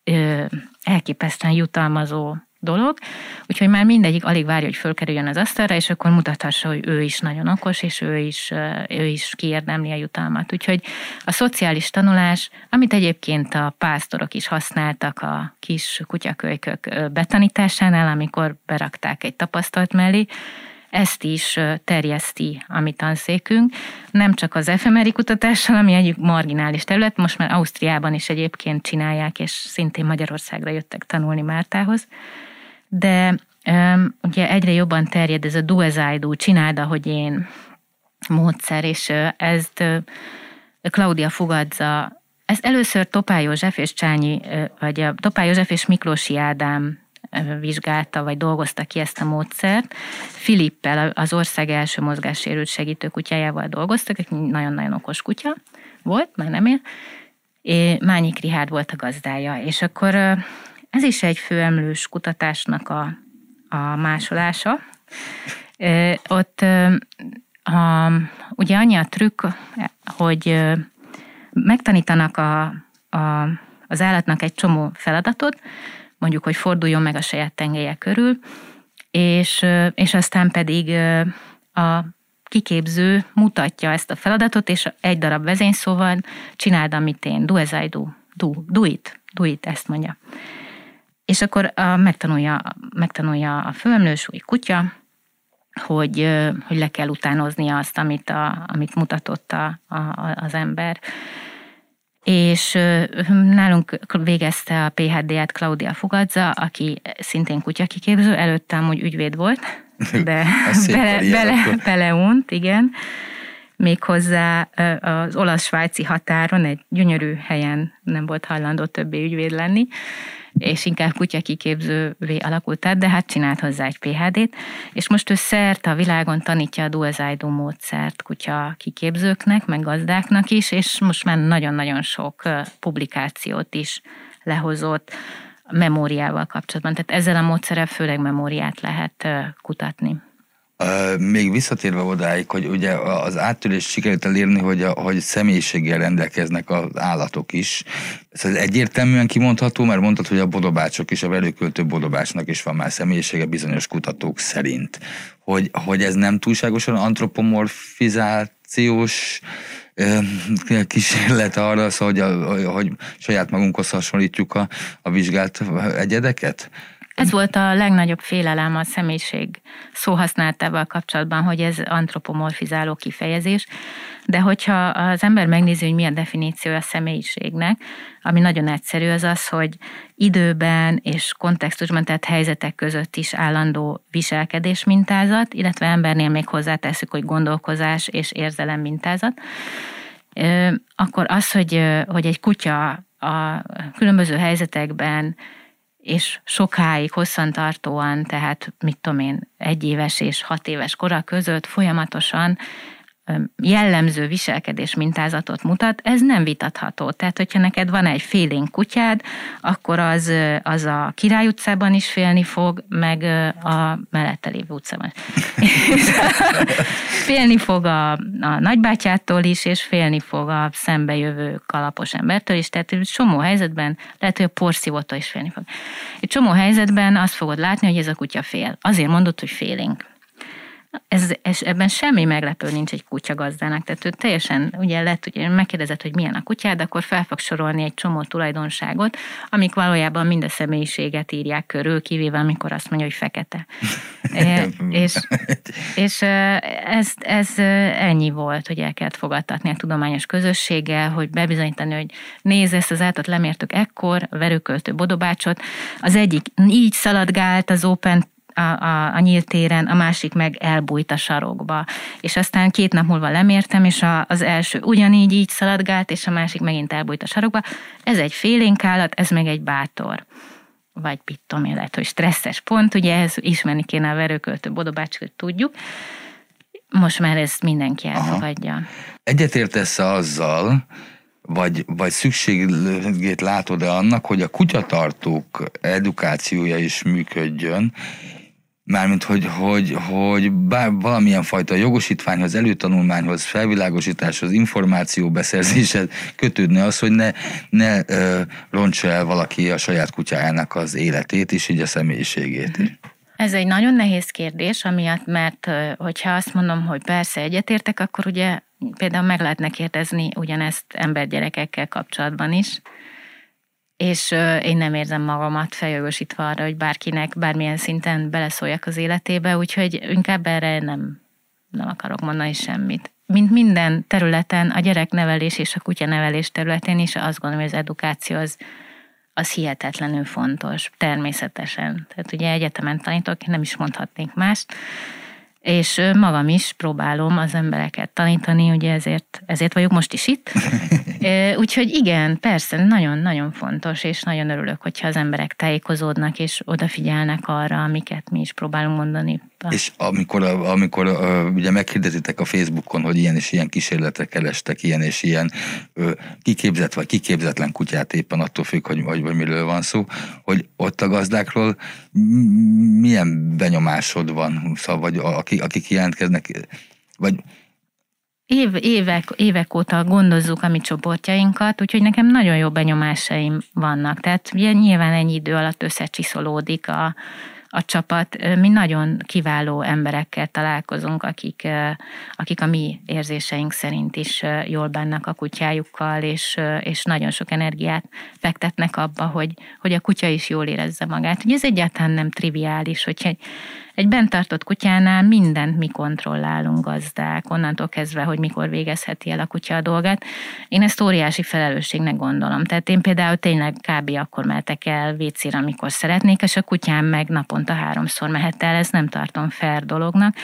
ö, elképesztően jutalmazó dolog, úgyhogy már mindegyik alig várja, hogy fölkerüljön az asztalra, és akkor mutathassa, hogy ő is nagyon okos, és ő is, ő is kiérdemli a jutalmat. Úgyhogy a szociális tanulás, amit egyébként a pásztorok is használtak a kis kutyakölykök betanításánál, amikor berakták egy tapasztalt mellé, ezt is terjeszti a mi tanszékünk, nem csak az efemeri kutatással, ami egy marginális terület, most már Ausztriában is egyébként csinálják, és szintén Magyarországra jöttek tanulni Mártához, de um, ugye egyre jobban terjed ez a duezaidu, csináld, ahogy én módszer, és ezt uh, Claudia Fugadza ez először Topá József és Csányi, vagy a Topá József és Miklósi Ádám vizsgálta, vagy dolgozta ki ezt a módszert. Filippel, az ország első mozgássérült segítő kutyájával dolgoztak, egy nagyon-nagyon okos kutya volt, már nem él. Mányik Rihárd volt a gazdája, és akkor ez is egy főemlős kutatásnak a, a másolása. Ott a, ugye annyi a trükk, hogy megtanítanak a, a, az állatnak egy csomó feladatot, mondjuk, hogy forduljon meg a saját tengelye körül, és, és aztán pedig a kiképző mutatja ezt a feladatot, és egy darab vezényszóval csináld, amit én, do as I do, do, do it, do it, ezt mondja. És akkor a, megtanulja, megtanulja a főemlős új kutya, hogy, hogy le kell utánoznia azt, amit, a, amit mutatott a, a, az ember. És nálunk végezte a PHD-et Claudia Fugadza, aki szintén kutyakiképző, előtte amúgy ügyvéd volt, de bele, bele, beleunt, igen. Méghozzá az olasz-svájci határon egy gyönyörű helyen nem volt hajlandó többé ügyvéd lenni, és inkább kutyakiképzővé alakult át, de hát csinált hozzá egy PHD-t, és most ő szert a világon tanítja a Dual módszert kutya kiképzőknek, meg gazdáknak is, és most már nagyon-nagyon sok publikációt is lehozott memóriával kapcsolatban. Tehát ezzel a módszerrel főleg memóriát lehet kutatni. Még visszatérve odáig, hogy ugye az áttörés sikerült elérni, hogy, a, hogy személyiséggel rendelkeznek az állatok is. Ez egyértelműen kimondható, mert mondtad, hogy a bodobácsok is, a velőköltő bodobácsnak is van már személyisége bizonyos kutatók szerint. Hogy, hogy ez nem túlságosan antropomorfizációs kísérlet arra, szóval, hogy, a, hogy saját magunkhoz hasonlítjuk a, a vizsgált egyedeket? Ez volt a legnagyobb félelem a személyiség szóhasználatával kapcsolatban, hogy ez antropomorfizáló kifejezés, de hogyha az ember megnézi, hogy milyen definíció a személyiségnek, ami nagyon egyszerű, az az, hogy időben és kontextusban, tehát helyzetek között is állandó viselkedés mintázat, illetve embernél még hozzáteszük, hogy gondolkozás és érzelem mintázat, akkor az, hogy, hogy egy kutya a különböző helyzetekben és sokáig, hosszantartóan, tehát mit tudom én, egy éves és hat éves kora között folyamatosan jellemző viselkedés mintázatot mutat, ez nem vitatható. Tehát, hogyha neked van egy félénk kutyád, akkor az, az a Király utcában is félni fog, meg a mellette lévő utcában. félni fog a, a nagybátyától is, és félni fog a szembejövő kalapos embertől is. Tehát csomó helyzetben, lehet, hogy a porszívótól is félni fog. Egy csomó helyzetben azt fogod látni, hogy ez a kutya fél. Azért mondod, hogy félénk ez, ez, ebben semmi meglepő nincs egy kutya gazdának, tehát ő teljesen, ugye lett, ugye megkérdezett, hogy milyen a kutyád, akkor fel fog sorolni egy csomó tulajdonságot, amik valójában mind a személyiséget írják körül, kivéve amikor azt mondja, hogy fekete. és és ez, ez ennyi volt, hogy el kellett fogadtatni a tudományos közösséggel, hogy bebizonyítani, hogy nézd ezt az átat lemértük ekkor, a verőköltő bodobácsot, az egyik így szaladgált az Open a, a, a nyílt téren, a másik meg elbújt a sarokba. És aztán két nap múlva lemértem, és a, az első ugyanígy így szaladgált, és a másik megint elbújt a sarokba. Ez egy félénk állat, ez meg egy bátor vagy én, lehet, hogy stresszes pont, ugye ez ismerni kéne a verőköltő bodobácsokat, tudjuk. Most már ezt mindenki elfogadja. Egyetértesz azzal, vagy, vagy szükségét látod-e annak, hogy a kutyatartók edukációja is működjön, Mármint, hogy, hogy, hogy bár valamilyen fajta jogosítványhoz, előtanulmányhoz, felvilágosításhoz, információbeszerzéshez kötődne az, hogy ne, ne uh, roncsa el valaki a saját kutyájának az életét és így a személyiségét. Mm-hmm. Ez egy nagyon nehéz kérdés, amiatt, mert hogyha azt mondom, hogy persze egyetértek, akkor ugye például meg lehetne kérdezni ugyanezt embergyerekekkel kapcsolatban is, és én nem érzem magamat feljogosítva arra, hogy bárkinek bármilyen szinten beleszóljak az életébe, úgyhogy inkább erre nem, nem akarok mondani semmit. Mint minden területen, a gyereknevelés és a kutyanevelés területén is azt gondolom, hogy az edukáció az, az hihetetlenül fontos, természetesen. Tehát ugye egyetemen tanítok, nem is mondhatnék mást, és magam is próbálom az embereket tanítani, ugye ezért, ezért vagyok most is itt. Úgyhogy igen, persze, nagyon-nagyon fontos, és nagyon örülök, hogyha az emberek tájékozódnak, és odafigyelnek arra, amiket mi is próbálunk mondani. És amikor, amikor ugye meghirdetitek a Facebookon, hogy ilyen és ilyen kísérletek kerestek, ilyen és ilyen kiképzett vagy kiképzetlen kutyát éppen attól függ, hogy vagy, vagy miről van szó, hogy ott a gazdákról milyen benyomásod van, szóval, vagy akik, akik jelentkeznek, vagy Év, évek, évek óta gondozzuk a mi csoportjainkat, úgyhogy nekem nagyon jó benyomásaim vannak. Tehát ugye nyilván ennyi idő alatt összecsiszolódik a, a csapat. Mi nagyon kiváló emberekkel találkozunk, akik, akik a mi érzéseink szerint is jól bennek a kutyájukkal, és, és nagyon sok energiát fektetnek abba, hogy, hogy a kutya is jól érezze magát. Ugye ez egyáltalán nem triviális, hogyha egy, egy bentartott kutyánál mindent mi kontrollálunk gazdák, onnantól kezdve, hogy mikor végezheti el a kutya a dolgát. Én ezt óriási felelősségnek gondolom. Tehát én például tényleg kb. akkor mehetek el vécére, amikor szeretnék, és a kutyám meg naponta háromszor mehet el, ez nem tartom fair dolognak.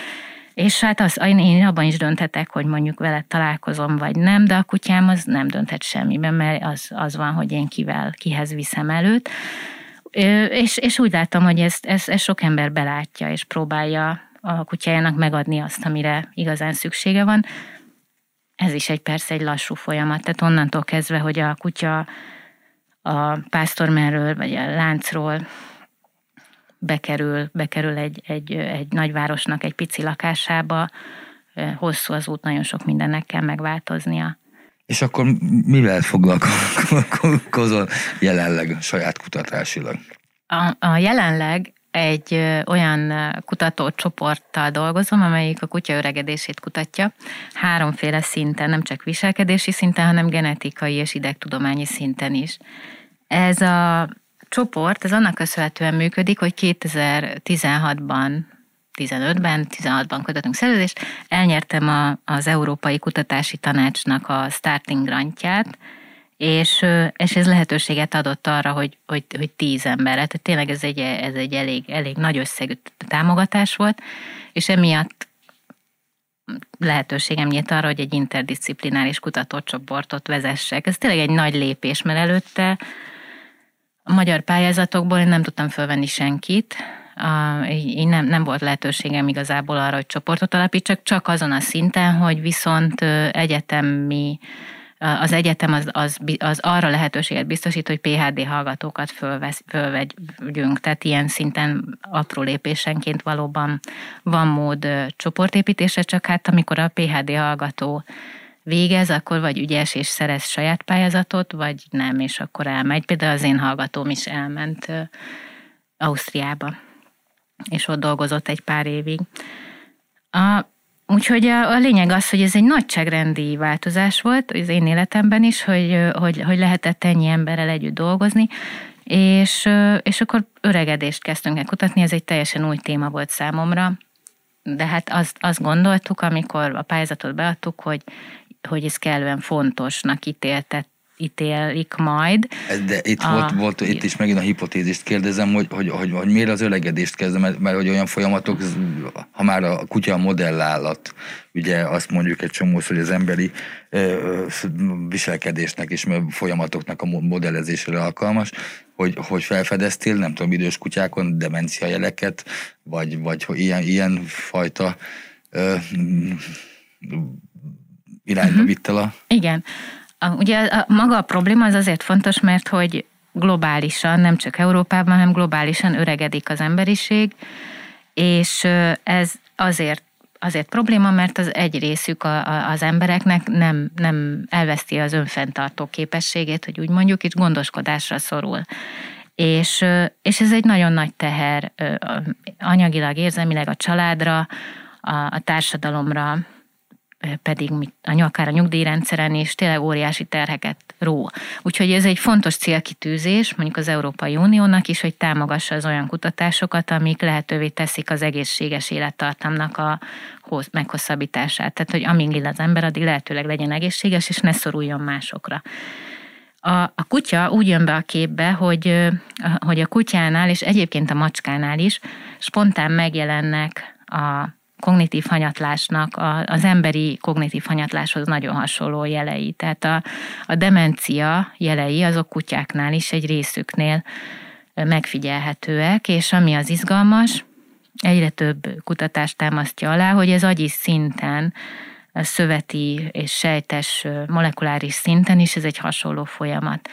És hát az, én abban is dönthetek, hogy mondjuk veled találkozom, vagy nem, de a kutyám az nem dönthet semmiben, mert az, az van, hogy én kivel, kihez viszem előtt. És, és úgy láttam, hogy ezt, ezt, ezt sok ember belátja, és próbálja a kutyájának megadni azt, amire igazán szüksége van. Ez is egy persze egy lassú folyamat, tehát onnantól kezdve, hogy a kutya a pásztormerről vagy a láncról bekerül, bekerül egy, egy, egy nagyvárosnak egy pici lakásába, hosszú az út, nagyon sok mindennek kell megváltoznia. És akkor mivel foglalkozol jelenleg saját kutatásilag? A, a jelenleg egy olyan kutatócsoporttal dolgozom, amelyik a kutya öregedését kutatja. Háromféle szinten, nem csak viselkedési szinten, hanem genetikai és idegtudományi szinten is. Ez a csoport, ez annak köszönhetően működik, hogy 2016-ban 15-ben, 16-ban kötöttünk szerződést, elnyertem a, az Európai Kutatási Tanácsnak a starting grantját, és, és ez lehetőséget adott arra, hogy, hogy, hogy tíz emberre, tehát tényleg ez egy, ez egy elég, elég nagy összegű támogatás volt, és emiatt lehetőségem nyílt arra, hogy egy interdisziplináris kutatócsoportot vezessek. Ez tényleg egy nagy lépés, mert előtte a magyar pályázatokból én nem tudtam fölvenni senkit, így nem, nem volt lehetőségem igazából arra, hogy csoportot alapítsak, csak azon a szinten, hogy viszont egyetemi az egyetem az, az, az arra lehetőséget biztosít, hogy PHD hallgatókat fölvesz, fölvegyünk, tehát ilyen szinten apró lépésenként valóban van mód csoportépítésre, csak hát amikor a PHD hallgató végez, akkor vagy ügyes és szerez saját pályázatot, vagy nem, és akkor elmegy. Például az én hallgatóm is elment Ausztriába és ott dolgozott egy pár évig. A, úgyhogy a, a lényeg az, hogy ez egy nagyságrendi változás volt az én életemben is, hogy, hogy, hogy lehetett ennyi emberrel együtt dolgozni, és, és akkor öregedést kezdtünk el kutatni, ez egy teljesen új téma volt számomra, de hát azt, azt gondoltuk, amikor a pályázatot beadtuk, hogy, hogy ez kellően fontosnak ítéltett ítélik majd. De itt, a, volt, volt, itt is megint a hipotézist kérdezem, hogy, hogy, hogy, hogy miért az öregedést kezdem, mert, mert hogy olyan folyamatok, ha már a kutya a modellállat, ugye azt mondjuk egy csomó, hogy az emberi ö, viselkedésnek és folyamatoknak a modellezésére alkalmas, hogy, hogy felfedeztél, nem tudom, idős kutyákon demencia jeleket, vagy, vagy hogy ilyen, ilyen fajta ö, irányba uh-huh. vittel a... Igen. A, a, maga a probléma az azért fontos, mert hogy globálisan, nem csak Európában, hanem globálisan öregedik az emberiség, És ez azért azért probléma, mert az egy részük a, a, az embereknek nem, nem elveszti az önfenntartó képességét, hogy úgy mondjuk, és gondoskodásra szorul. És, és ez egy nagyon nagy teher anyagilag, érzelmileg a családra, a, a társadalomra, pedig a, akár a nyugdíjrendszeren is tényleg óriási terheket ró. Úgyhogy ez egy fontos célkitűzés, mondjuk az Európai Uniónak is, hogy támogassa az olyan kutatásokat, amik lehetővé teszik az egészséges élettartamnak a meghosszabbítását. Tehát, hogy amíg él az ember, addig lehetőleg legyen egészséges, és ne szoruljon másokra. A, a kutya úgy jön be a képbe, hogy, hogy a kutyánál, és egyébként a macskánál is spontán megjelennek a kognitív hanyatlásnak a, az emberi kognitív hanyatláshoz nagyon hasonló jelei. Tehát a, a demencia jelei azok kutyáknál is egy részüknél megfigyelhetőek, és ami az izgalmas, egyre több kutatást támasztja alá, hogy ez agyi szinten, szöveti és sejtes molekuláris szinten is ez egy hasonló folyamat.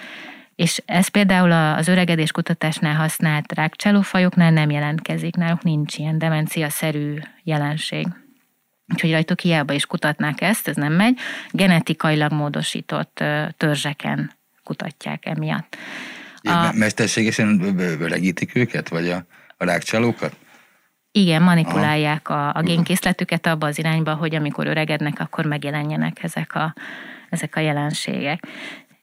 És ez például az öregedés kutatásnál használt rákcsálófajoknál nem jelentkezik, náluk nincs ilyen demencia-szerű jelenség. Úgyhogy rajtuk hiába is kutatnák ezt, ez nem megy. Genetikailag módosított törzseken kutatják emiatt. A... Mesterségesen öregítik őket, vagy a, a rákcsálókat? Igen, manipulálják a, a génkészletüket abba az irányba, hogy amikor öregednek, akkor megjelenjenek ezek a, ezek a jelenségek.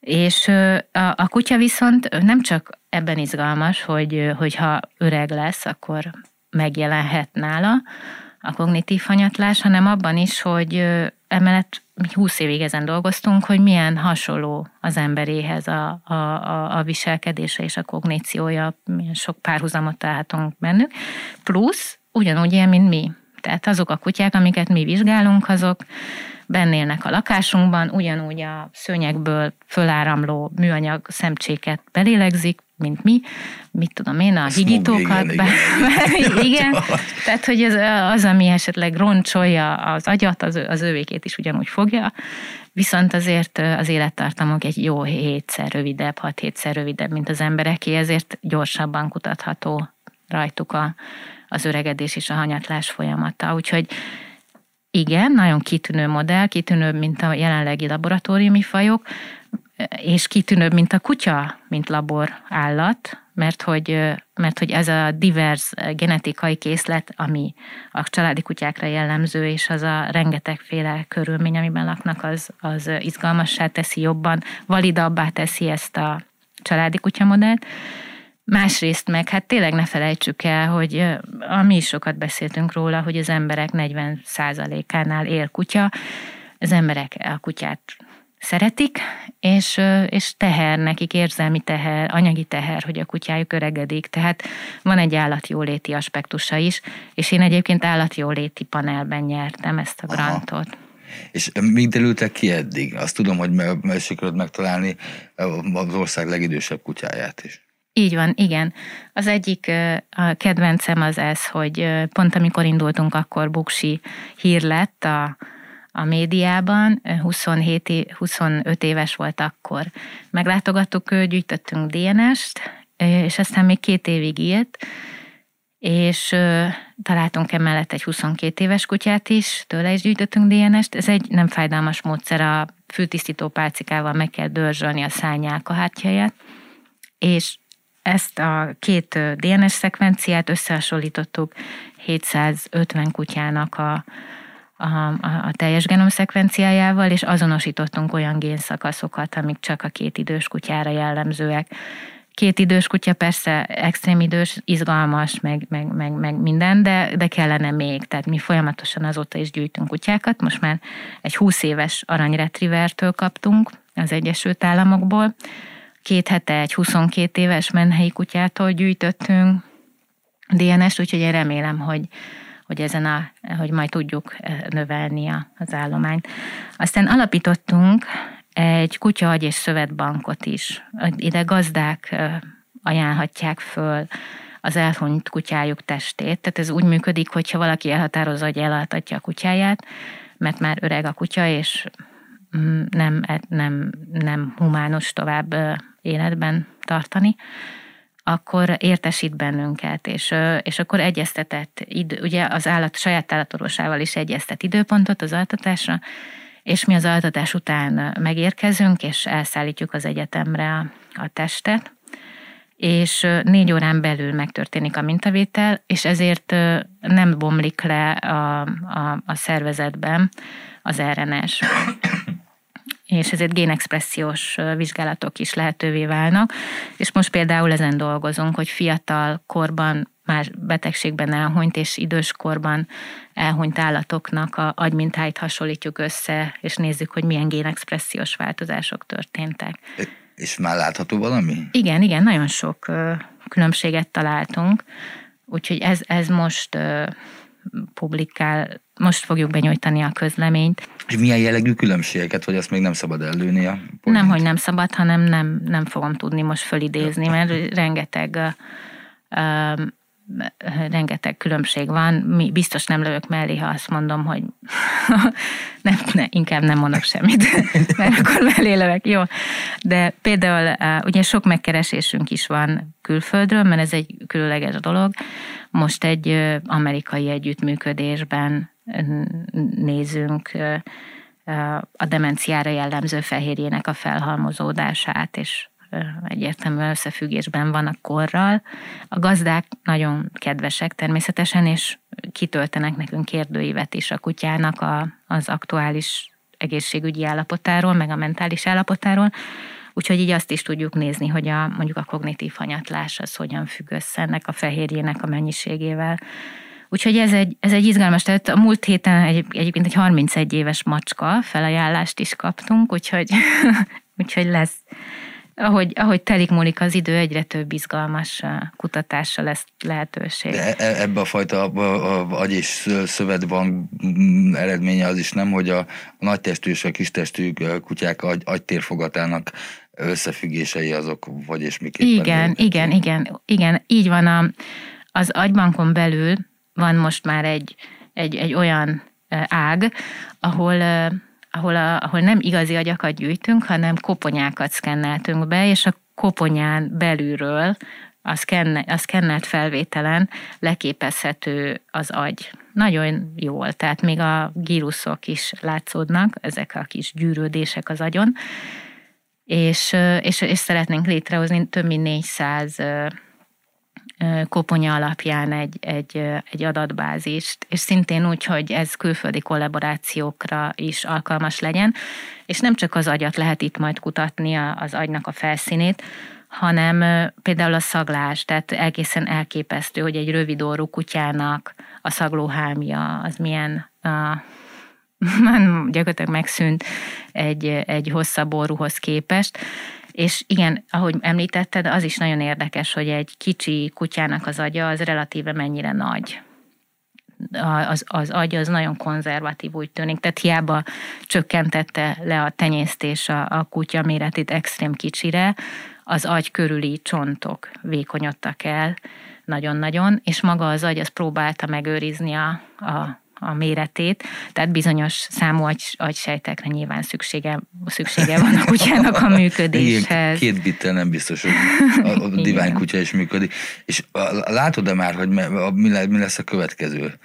És a, a kutya viszont nem csak ebben izgalmas, hogy, hogyha öreg lesz, akkor megjelenhet nála a kognitív hanyatlás, hanem abban is, hogy emellett 20 évig ezen dolgoztunk, hogy milyen hasonló az emberéhez a, a, a, a viselkedése és a kogníciója, milyen sok párhuzamot találhatunk bennük, plusz ugyanúgy ilyen, mint mi. Tehát azok a kutyák, amiket mi vizsgálunk, azok bennélnek a lakásunkban, ugyanúgy a szőnyekből föláramló műanyag szemcséket belélegzik, mint mi, mit tudom én, a higítókat. Igen, be, igen. igen. Tehát, hogy az, az, ami esetleg roncsolja az agyat, az, az ővékét is ugyanúgy fogja, viszont azért az élettartamok egy jó hétszer rövidebb, hat hétszer rövidebb, mint az embereké, ezért gyorsabban kutatható rajtuk a, az öregedés és a hanyatlás folyamata. Úgyhogy igen, nagyon kitűnő modell, kitűnőbb, mint a jelenlegi laboratóriumi fajok, és kitűnőbb, mint a kutya, mint labor állat, mert hogy, mert hogy ez a divers genetikai készlet, ami a családi kutyákra jellemző, és az a rengetegféle körülmény, amiben laknak, az, az izgalmassá teszi jobban, validabbá teszi ezt a családi kutyamodellt. Másrészt meg, hát tényleg ne felejtsük el, hogy mi is sokat beszéltünk róla, hogy az emberek 40%-ánál él kutya, az emberek a kutyát szeretik, és, és teher nekik, érzelmi teher, anyagi teher, hogy a kutyájuk öregedik. Tehát van egy állatjóléti aspektusa is, és én egyébként állatjóléti panelben nyertem ezt a grantot. Aha. És mi derültek ki eddig? Azt tudom, hogy meg, sikerült megtalálni az ország legidősebb kutyáját is. Így van, igen. Az egyik a kedvencem az ez, hogy pont amikor indultunk, akkor Buksi hír lett a, a médiában, 27, 25 éves volt akkor. Meglátogattuk őt, gyűjtöttünk DNS-t, és aztán még két évig élt, és találtunk emellett egy 22 éves kutyát is, tőle is gyűjtöttünk DNS-t. Ez egy nem fájdalmas módszer, a fültisztító pálcikával meg kell dörzsölni a szányálkahártyáját, és ezt a két DNS szekvenciát összehasonlítottuk 750 kutyának a, a, a, teljes genom szekvenciájával, és azonosítottunk olyan génszakaszokat, amik csak a két idős kutyára jellemzőek. Két idős kutya persze extrém idős, izgalmas, meg, meg, meg, meg minden, de, de kellene még. Tehát mi folyamatosan azóta is gyűjtünk kutyákat. Most már egy 20 éves aranyretrivertől kaptunk az Egyesült Államokból, Két hete egy 22 éves menhelyi kutyától gyűjtöttünk DNS-t, úgyhogy én remélem, hogy, hogy ezen a, hogy majd tudjuk eh, növelni az állományt. Aztán alapítottunk egy kutya és szövetbankot is. Ide gazdák eh, ajánlhatják föl az elhunyt kutyájuk testét. Tehát ez úgy működik, hogyha valaki elhatározza, hogy elaltatja a kutyáját, mert már öreg a kutya, és mm, nem, nem, nem humános tovább eh, életben tartani, akkor értesít bennünket, és, és akkor egyeztetett, idő, ugye az állat, saját állatorvosával is egyeztet időpontot az altatásra, és mi az altatás után megérkezünk, és elszállítjuk az egyetemre a, a testet, és négy órán belül megtörténik a mintavétel, és ezért nem bomlik le a, a, a szervezetben az RNS és ezért génexpressziós vizsgálatok is lehetővé válnak. És most például ezen dolgozunk, hogy fiatal korban már betegségben elhunyt és idős korban elhunyt állatoknak a agymintáit hasonlítjuk össze, és nézzük, hogy milyen génexpressziós változások történtek. És már látható valami? Igen, igen, nagyon sok különbséget találtunk, úgyhogy ez, ez most publikál, most fogjuk benyújtani a közleményt. És milyen jellegű különbségeket, vagy azt még nem szabad ellőni a Nem, hogy nem szabad, hanem nem, nem fogom tudni most fölidézni, mert rengeteg uh, rengeteg különbség van. Mi biztos nem lövök mellé, ha azt mondom, hogy nem, ne, inkább nem mondok semmit, mert akkor mellé lövök. Jó. De például ugye sok megkeresésünk is van külföldről, mert ez egy különleges dolog. Most egy amerikai együttműködésben nézünk a demenciára jellemző fehérjének a felhalmozódását, és egyértelműen összefüggésben van a korral. A gazdák nagyon kedvesek természetesen, és kitöltenek nekünk kérdőívet is a kutyának a, az aktuális egészségügyi állapotáról, meg a mentális állapotáról. Úgyhogy így azt is tudjuk nézni, hogy a, mondjuk a kognitív hanyatlás az hogyan függ össze ennek a fehérjének a mennyiségével. Úgyhogy ez egy, ez egy izgalmas, tehát a múlt héten egy, egyébként egy 31 éves macska felajánlást is kaptunk, úgyhogy, úgyhogy lesz, ahogy, ahogy telik múlik az idő, egyre több izgalmas kutatásra lesz lehetőség. De e, ebbe a fajta agy és szövetban mm, eredménye az is nem, hogy a, nagytestű és a kistestű kutyák agy, agytérfogatának összefüggései azok, vagy és miképpen. Igen, igen, igen, igen, így van a, az agybankon belül van most már egy, egy, egy olyan ág, ahol ahol, a, ahol nem igazi agyakat gyűjtünk, hanem koponyákat szkenneltünk be, és a koponyán belülről a, szkenne, a szkennelt felvételen leképezhető az agy. Nagyon jól, tehát még a gíruszok is látszódnak, ezek a kis gyűrődések az agyon, és, és, és szeretnénk létrehozni több mint 400 koponya alapján egy, egy, egy adatbázist, és szintén úgy, hogy ez külföldi kollaborációkra is alkalmas legyen, és nem csak az agyat lehet itt majd kutatni, az agynak a felszínét, hanem például a szaglás, tehát egészen elképesztő, hogy egy rövid orrú kutyának a szaglóhámja az milyen a, gyakorlatilag megszűnt egy, egy hosszabb orruhoz képest, és igen, ahogy említetted, az is nagyon érdekes, hogy egy kicsi kutyának az agya az relatíve mennyire nagy. Az, az agy az nagyon konzervatív úgy tűnik, tehát hiába csökkentette le a tenyésztés a, a kutya méretét extrém kicsire, az agy körüli csontok vékonyodtak el nagyon-nagyon, és maga az agy az próbálta megőrizni a, a a méretét, tehát bizonyos számú agy, agysejtekre nyilván szüksége, szüksége van a kutyának a működéshez. Igen, két bittel nem biztos, hogy a, a divány kutya is működik. És látod-e már, hogy mi lesz a következő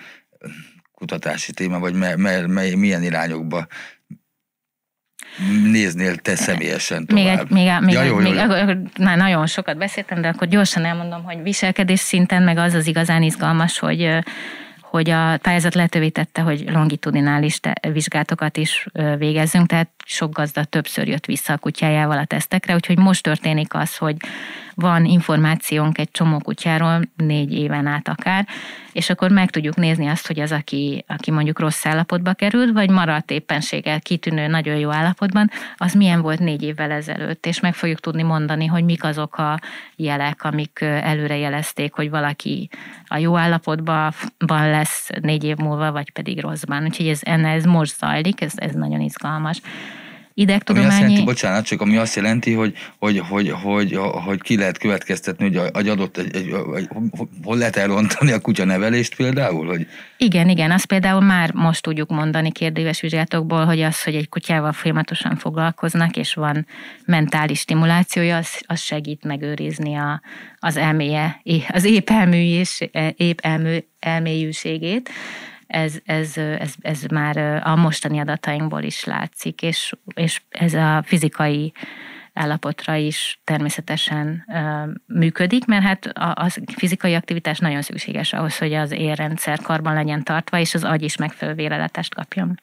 kutatási téma, vagy me, me, me, milyen irányokba néznél te személyesen tovább? Még, egy, még, még, ja, jó, még jó, jó. Már nagyon sokat beszéltem, de akkor gyorsan elmondom, hogy viselkedés szinten meg az az igazán izgalmas, hogy hogy a pályázat lehetővé tette, hogy longitudinális vizsgátokat is végezzünk, tehát sok gazda többször jött vissza a kutyájával a tesztekre, úgyhogy most történik az, hogy van információnk egy csomó kutyáról, négy éven át akár, és akkor meg tudjuk nézni azt, hogy az, aki, aki mondjuk rossz állapotba került, vagy maradt éppenséggel kitűnő, nagyon jó állapotban, az milyen volt négy évvel ezelőtt, és meg fogjuk tudni mondani, hogy mik azok a jelek, amik előre jelezték, hogy valaki a jó állapotban lesz négy év múlva, vagy pedig rosszban. Úgyhogy ez, ez most zajlik, ez, ez nagyon izgalmas. Idegtudományi... Ami azt jelenti, bocsánat, csak ami azt jelenti, hogy, hogy, hogy, hogy, hogy ki lehet következtetni, hogy egy adott, egy, egy, hol lehet elrontani a kutya nevelést például? Hogy... Igen, igen, azt például már most tudjuk mondani kérdéves vizsgálatokból, hogy az, hogy egy kutyával folyamatosan foglalkoznak, és van mentális stimulációja, az, az segít megőrizni a, az elméje, az épp elmű és épp elmű, elmélyűségét ez, ez, ez, ez már a mostani adatainkból is látszik, és, és ez a fizikai állapotra is természetesen uh, működik, mert hát a, a fizikai aktivitás nagyon szükséges ahhoz, hogy az érrendszer karban legyen tartva, és az agy is megfelelő véreletást kapjon.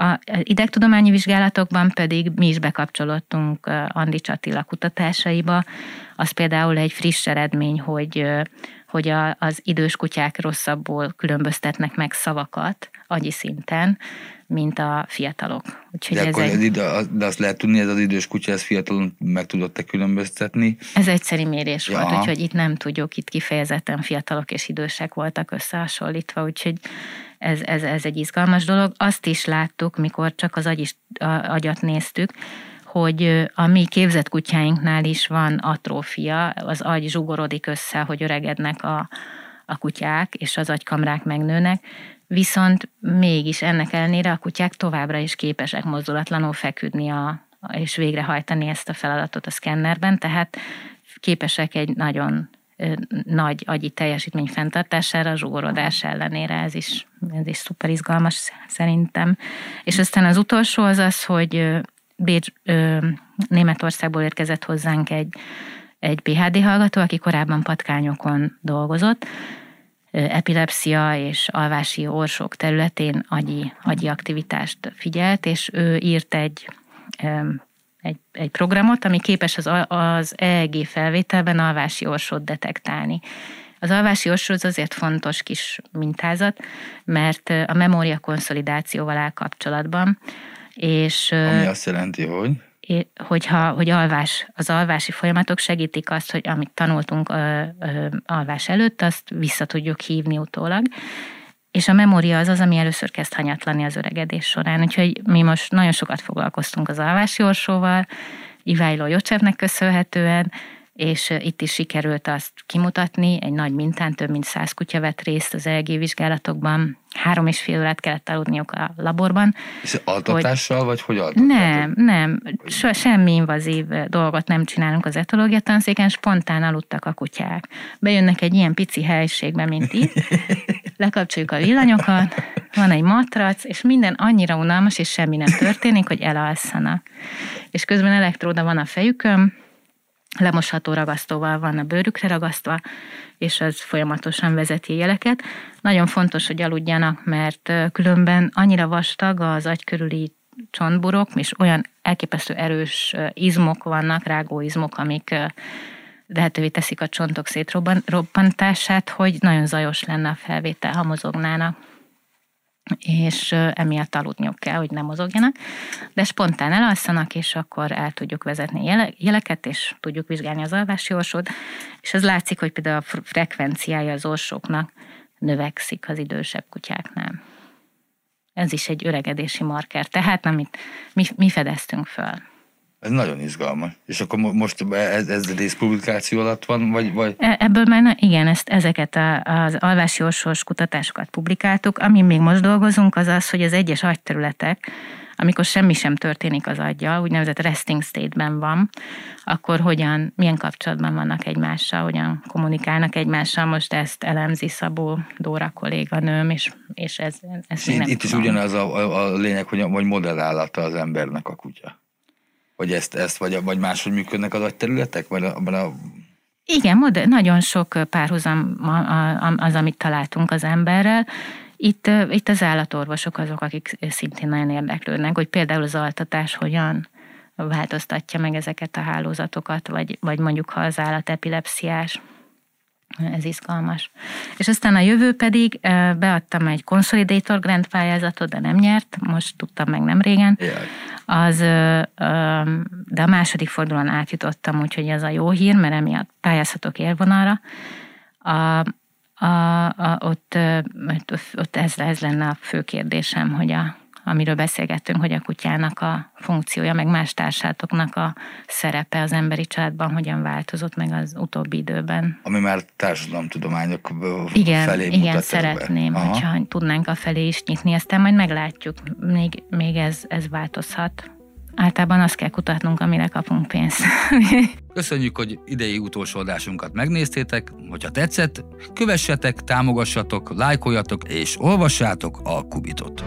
A idegtudományi vizsgálatokban pedig mi is bekapcsolódtunk Andi Csatilla kutatásaiba. Az például egy friss eredmény, hogy hogy a, az idős kutyák rosszabbul különböztetnek meg szavakat agyi szinten, mint a fiatalok. Úgyhogy de, ez akkor egy... ide, de azt lehet tudni, ez az idős kutya, ez fiatalon meg tudott-e különböztetni? Ez egyszeri mérés ja. volt, úgyhogy itt nem tudjuk, itt kifejezetten fiatalok és idősek voltak összehasonlítva, úgyhogy ez, ez, ez egy izgalmas dolog. Azt is láttuk, mikor csak az agy is, a, agyat néztük, hogy a mi képzett kutyáinknál is van atrófia, az agy zsugorodik össze, hogy öregednek a, a kutyák, és az agykamrák megnőnek, viszont mégis ennek ellenére a kutyák továbbra is képesek mozdulatlanul feküdni a, és végrehajtani ezt a feladatot a szkennerben, tehát képesek egy nagyon nagy agyi teljesítmény fenntartására, a zsugorodás ellenére, ez is, ez is szuper izgalmas szerintem. És aztán az utolsó az az, hogy Bécs, ö, Németországból érkezett hozzánk egy, egy PHD hallgató, aki korábban patkányokon dolgozott, epilepsia és alvási orsok területén agyi, agyi aktivitást figyelt, és ő írt egy, egy, egy programot, ami képes az, az EEG felvételben alvási orsót detektálni. Az alvási orsó az azért fontos kis mintázat, mert a memória konszolidációval áll kapcsolatban, és, Ami azt jelenti, hogy? Hogyha, hogy alvás, az alvási folyamatok segítik azt, hogy amit tanultunk ö, ö, alvás előtt, azt vissza tudjuk hívni utólag. És a memória az az, ami először kezd hanyatlani az öregedés során. Úgyhogy mi most nagyon sokat foglalkoztunk az alvási orsóval, Iványló Jocsevnek köszönhetően, és itt is sikerült azt kimutatni, egy nagy mintán több mint száz kutya vett részt az EEG vizsgálatokban, három és fél órát kellett aludniuk a laborban. És altatással, hogy, vagy hogy altattak? Nem, nem, so, semmi invazív dolgot nem csinálunk az etológia tanszéken, spontán aludtak a kutyák. Bejönnek egy ilyen pici helységbe, mint itt, lekapcsoljuk a villanyokat, van egy matrac, és minden annyira unalmas, és semmi nem történik, hogy elalszanak. És közben elektróda van a fejükön, lemosható ragasztóval van a bőrükre ragasztva, és ez folyamatosan vezeti jeleket. Nagyon fontos, hogy aludjanak, mert különben annyira vastag az agy körüli csontburok, és olyan elképesztő erős izmok vannak, rágó izmok, amik lehetővé teszik a csontok szétrobbantását, hogy nagyon zajos lenne a felvétel, ha mozognának és emiatt aludniuk kell, hogy nem mozogjanak, de spontán elalszanak, és akkor el tudjuk vezetni jeleket, és tudjuk vizsgálni az alvási orsót, és az látszik, hogy például a frekvenciája az orsóknak növekszik az idősebb kutyáknál. Ez is egy öregedési marker, tehát amit mi, mi fedeztünk föl. Ez nagyon izgalmas. És akkor most ez, ez részpublikáció alatt van, vagy? vagy? E, ebből már na, igen, ezt, ezeket a, az alvási orsós kutatásokat publikáltuk. Amin még most dolgozunk, az az, hogy az egyes agyterületek, amikor semmi sem történik az aggyal, úgynevezett resting state-ben van, akkor hogyan, milyen kapcsolatban vannak egymással, hogyan kommunikálnak egymással. Most ezt elemzi Szabó Dóra kolléganőm, és, és ez, ez és itt, itt is ugyanaz a, a, a lényeg, hogy, hogy modellállata az embernek a kutya. Vagy ezt, ezt vagy, vagy máshogy működnek az agyterületek? Vagy a, a... Igen, de nagyon sok párhuzam az, amit találtunk az emberrel. Itt, itt az állatorvosok azok, akik szintén nagyon érdeklődnek, hogy például az altatás hogyan változtatja meg ezeket a hálózatokat, vagy, vagy mondjuk ha az állat epilepsziás. Ez izgalmas. És aztán a jövő pedig beadtam egy Consolidator Grant pályázatot, de nem nyert, most tudtam meg nem régen. Az, de a második fordulón átjutottam, úgyhogy ez a jó hír, mert emiatt pályázhatok élvonalra. A, a, a, ott, ott ez, ez lenne a fő kérdésem, hogy a, amiről beszélgettünk, hogy a kutyának a funkciója, meg más társátoknak a szerepe az emberi családban hogyan változott meg az utóbbi időben. Ami már társadalomtudományok igen, felé Igen, szeretném, be. hogyha tudnánk a felé is nyitni, aztán majd meglátjuk, még, még ez, ez változhat. Általában azt kell kutatnunk, amire kapunk pénzt. Köszönjük, hogy idei utolsó adásunkat megnéztétek. Hogyha tetszett, kövessetek, támogassatok, lájkoljatok és olvassátok a Kubitot.